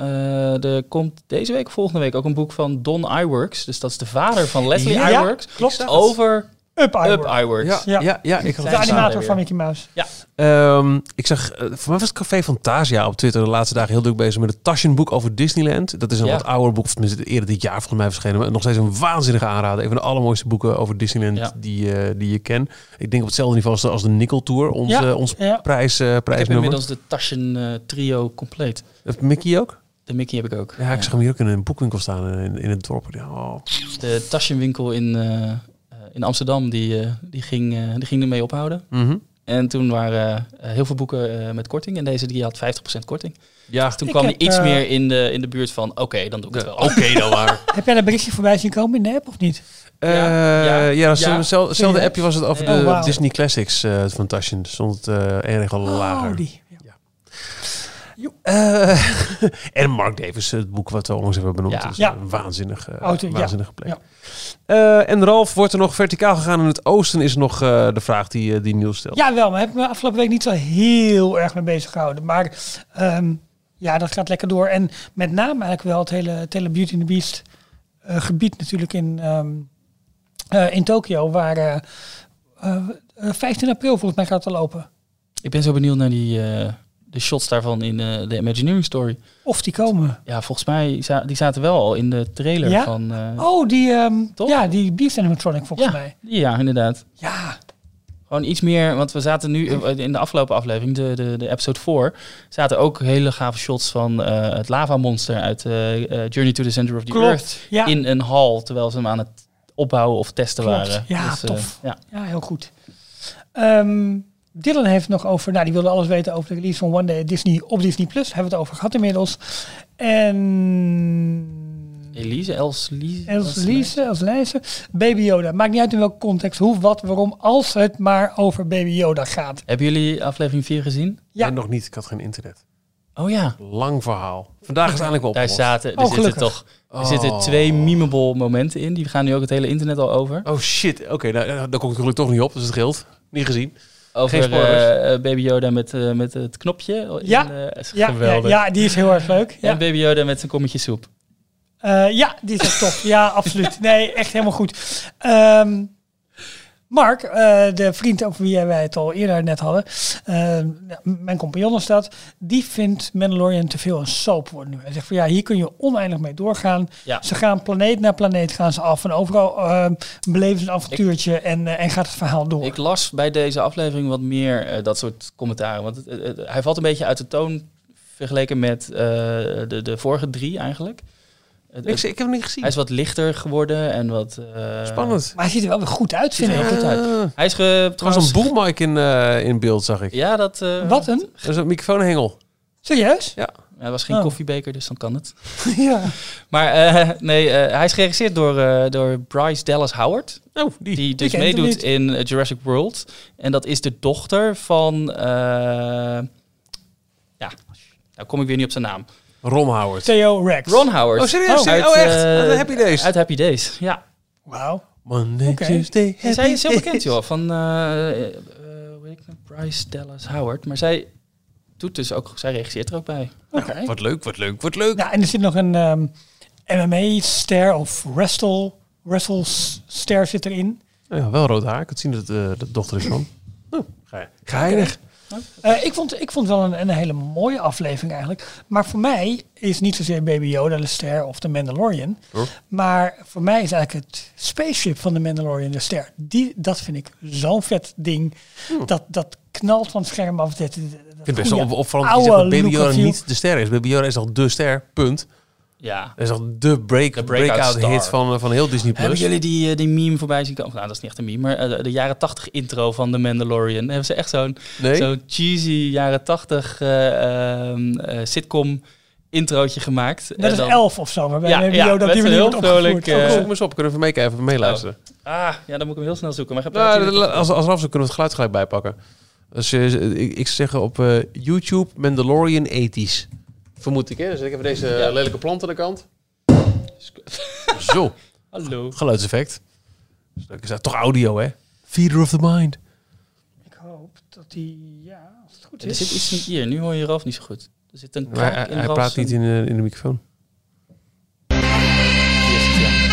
Er komt deze week of volgende week ook een boek van Don Iwerks. Dus dat is de vader van Leslie Ja, Iwerks. klopt. Over Up, Up Iwer. Iwerks. Ja, ja. Ja. ja, ik had De het animator van. Mickey Mouse. Ehm, ik zag, eh, voor mij was het Café Fantasia op Twitter de laatste dagen heel druk bezig met het Taschenboek over Disneyland. Dat is een Ja. wat ouder boek, of tenminste eerder dit jaar volgens mij verschenen. Maar nog steeds een waanzinnige aanrader. Een van de allermooiste boeken over Disneyland Ja. die, eh, die je kent. Ik denk op hetzelfde niveau als de, als de Nickel Tour, ons, Ja. eh, ons Ja. prijs, eh Ik heb inmiddels de Taschen trio compleet. Heeft Mickey ook? De Mickey heb ik ook. Ja, ik zag hem hier ook in een boekwinkel staan in, in het dorp. Ja, oh. De Taschenwinkel in, in Amsterdam, die, eh, die, ging, eh, die ging ermee ophouden. Mhm. En toen waren eh, heel veel boeken eh, met korting. En deze die had 50% korting. Ja, Toen Ik kwam hij iets meer in de, in de buurt van... Oké, dan doe ik het wel. Oké dan [laughs] maar. Heb jij dat berichtje voorbij zien komen in de app of niet? Eh, Ja, ja, ja, hetzelfde appje was het over Oh, de. Disney Classics eh, van Taschen. Stond het eh erg al lager. Oh, die. Eh, [laughs] en Mark Davis, het boek wat we onlangs hebben benoemd. Ja. Ja. een waanzinnig, eh, Auto, ja. waanzinnige plek. Ja. Eh, en Ralf, wordt er nog verticaal gegaan in het oosten? Is nog eh, de vraag die, die Niels stelt. Ja, wel, maar heb ik me afgelopen week niet zo heel erg mee bezig gehouden. Maar ehm, ja, dat gaat lekker door. En met name eigenlijk wel het hele, het hele Beauty and the Beast gebied natuurlijk in, ehm, eh, in Tokio. Waar eh, eh, eh, 15 april volgens mij gaat het al open. Ik ben zo benieuwd naar die, eh, de shots daarvan in eh, de Imagineering Story. Of die komen. Ja, volgens mij za die zaten wel al in de trailer Ja? van... eh, Oh, die, Toch? ja, die Beast animatronic volgens ja, mij. ja, inderdaad. Ja, Gewoon iets meer, want we zaten nu eh, in de afgelopen aflevering, de, de, de episode 4, zaten ook hele gave shots van het lava monster uit Journey to the Center of the Klopt, Earth ja. in een hal, terwijl ze hem aan het opbouwen of testen Klopt, waren. ja, Dus, tof. ja. ja, heel goed. Ehm, Dylan heeft nog over, nou die wilde alles weten over de release van One Day Disney op Disney Plus. Hebben we het over gehad inmiddels. En Elise, Els Lise. Els Lise, Els Lijse, Baby Yoda. Maakt niet uit in welke context, hoe, wat, waarom, als het maar over Baby Yoda gaat. Hebben jullie aflevering 4 gezien? Ja. Nee, nog niet. Ik had geen internet. Oh ja. Lang verhaal. Vandaag is het eindelijk wel Daar zaten, er Oh, zitten toch er zitten twee memeable momenten in. Die gaan nu ook het hele internet al over. Oh shit. Oké, nou, nou, daar kom ik gelukkig toch niet op. Dus het scheelt. Niet gezien. Over eh, eh, Baby Yoda met, eh, met het knopje. in, Ja. Ja, ja, geweldig. ja, die is heel erg leuk. Ja, En Baby Yoda met zijn kommetje soep. Ja die is ook tof. Ja, absoluut. Nee, echt helemaal goed. Ehm, Mark, eh, de vriend over wie wij het al eerder net hadden, eh, mijn compagnon is dat, die vindt Mandalorian te veel een soap worden nu. Hij zegt van ja, hier kun je oneindig mee doorgaan. Ja. Ze gaan planeet naar planeet gaan ze af en overal eh, beleven ze een avontuurtje en, eh, en gaat het verhaal door. Ik las bij deze aflevering wat meer dat soort commentaren. Want hij valt een beetje uit de toon vergeleken met de, de vorige drie eigenlijk. Het- Ik, het- ik heb hem niet gezien. hij is wat lichter geworden en wat... eh, Spannend. maar hij ziet er wel weer goed uit, vind Ziet er ik. goed uit. Ah, Hij is ge, Er was trouwens... een boelmic in, eh, in beeld, zag ik. Ja, dat... eh, Wat een? Er is een microfoonhengel. Serieus? Ja, het was geen Oh. koffiebeker, dus dan kan het. [laughs] ja. Maar eh, nee, eh, hij is geregisseerd door, eh, door Bryce Dallas Howard. Oh, die. Die dus hem meedoet in eh, Jurassic World. En dat is de dochter van... eh, ja, nou kom ik weer niet op zijn naam. Ron Howard. Theo Rex. Ron Howard. Oh, serieus? Oh, oh, echt? eh, Uit de Happy Days. Uit Happy Days, ja. Wauw. Monday. Tuesday, En zij is heel Happy bekend, joh. Van, eh, eh, hoe heet ik nou? Bryce Dallas Howard. Maar zij doet dus ook... Zij regisseert er ook bij. Oké. Wat leuk, wat leuk, wat leuk. Ja, en er zit nog een ehm, MMA-ster of wrestle, wrestle-ster zit erin. Ja, wel rood haar. Ik kan zien dat het eh, de dochter is van. [clears throat] Oh, ge- geinig. Eh, ik, vond, ik vond wel een, een hele mooie aflevering eigenlijk. Maar voor mij is niet zozeer Baby Yoda de ster of de Mandalorian. Maar voor mij is eigenlijk het spaceship van de Mandalorian de ster. Die, dat vind ik zo'n vet ding. Dat, dat knalt van het scherm af. Dat, dat, Ik vind het best wel op, opvallend dat je oude zegt dat Baby Yoda niet de ster is. Baby Yoda is al de ster, punt. Ja. Dat is al de, break, De breakout hit van, eh, van heel Disney+. Hebben Plus. jullie die, eh, die meme voorbij zien komen? Nou, dat is niet echt een meme, maar eh, de, de jaren 80 intro van The Mandalorian. Hebben ze echt zo'n Nee? zo'n cheesy jaren 80 eh, ehm, eh, sitcom introotje gemaakt. Dat is dan- elf of zo. Waarbij Ja, ja, met die manier heel vrolijk, Oh, eh, Zoek hem eens op. Kunnen we meekijken, even meeluisteren. Ah, ja, dan moet ik hem heel snel zoeken. Maar ik heb Nou, natuurlijk- als, als zo kunnen we het geluid gelijk bijpakken. Als je, ik, ik zou zeggen op eh, YouTube Mandalorian 80s. Vermoed ik, hè? Dus ik heb deze Ja. lelijke plant aan de kant. [laughs] Zo, Hallo. geluidseffect. Dus dat is dat toch audio, hè? Feeder of the mind. Ik hoop dat die, ja, als het goed Er is. zit iets niet hier. Nu hoor je Ralf niet zo goed. Er zit een Maar hij, in hij praat niet in, de- in de microfoon. Hier is het, ja.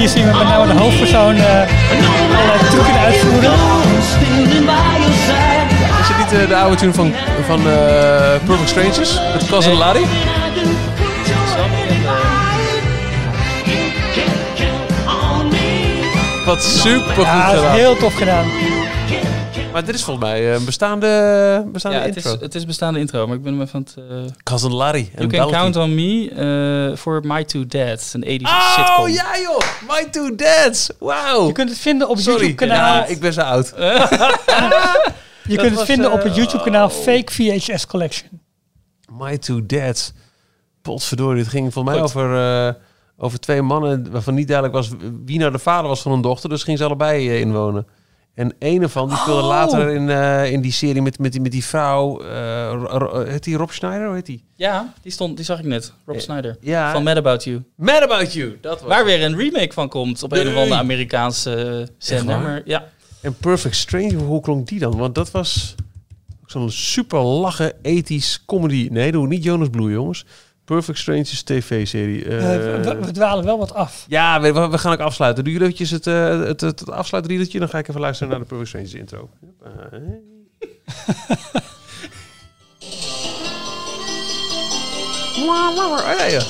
Hier zien we met name de hoofdpersoon eh allerlei trucken uitvoeren. Is het niet eh, de oude tune van, van eh, Perfect Strangers? Met Cousin Nee. Larry? Wat super goed Ja, gedaan. heel tof gedaan. Maar dit is volgens mij eh, een bestaande, bestaande Ja, het is, intro. het is bestaande intro, maar ik ben hem even aan het... eh, Cousin Larry You can count on me eh, for My Two Dads, een 80s Oh sitcom. ja joh, My Two Dads. Wauw. Je kunt het vinden op YouTube-kanaal. ja, ik ben zo oud. [laughs] Je kunt het was, vinden op eh, het YouTube-kanaal Fake VHS Collection. My Two Dads. Potverdorie, het ging volgens mij Goed. over, eh, over twee mannen waarvan niet duidelijk was wie nou de vader was van hun dochter. Dus gingen ze allebei eh, inwonen. En een ervan die speelde Oh. later in, eh, in die serie met, met, die, met die vrouw. Ro- Ro- heet die Rob Schneider? Hoe heet die? Ja, die, stond, die zag ik net. Rob Eh, Snyder. Ja. Van Mad About You. Mad About You. Dat was Waar weer een remake van komt op een of andere Amerikaanse zender. ja, En Perfect Stranger, hoe klonk die dan? Want dat was zo'n super lachen ethisch comedy. Nee, doe niet Jonas Blue, jongens. Perfect Strangers tv-serie. Eh, Eh, we, we dwalen wel wat af. ja, we, we gaan ook afsluiten. Doe je eventjes het, eh het, het, het afsluitriedeltje? Dan ga ik even luisteren naar de Perfect Strangers intro. [laughs] Oh, ja, ja.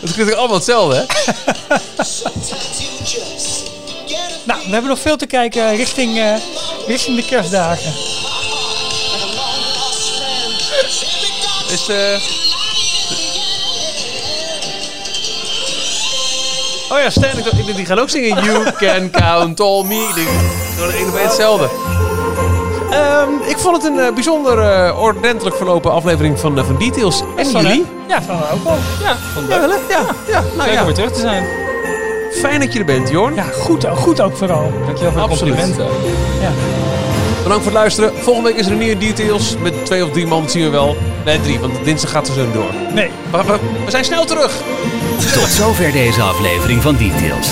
Het klinkt allemaal hetzelfde, hè? Nou, we hebben nog veel te kijken richting, eh, richting de kerstdagen. Is de... Oh ja, Stan, ik die gaan ook zingen. You can count on me. Denk, Gewoon één op één hetzelfde. Ehm, ik vond het een eh, bijzonder eh, ordentelijk verlopen aflevering van, eh, van Details. En Van, jullie? hè? Ja, van ook wel. ja vond ik Ja, leuk. wel, ja, ja. Nou Leuk ja. om weer terug te zijn. Fijn dat je er bent, Jorn. Ja, goed, goed ook vooral. Dankjewel voor de Absoluut. complimenten. Ja. Bedankt voor het luisteren. Volgende week is er een nieuwe Details. Met twee of drie man, zien we wel. Nee, drie, want dinsdag gaat er zo door. Nee. We, we, we zijn snel terug. Tot zover deze aflevering van Details.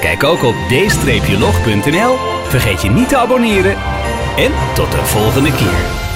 Kijk ook op d-log.nl. Vergeet je niet te abonneren. En tot de volgende keer.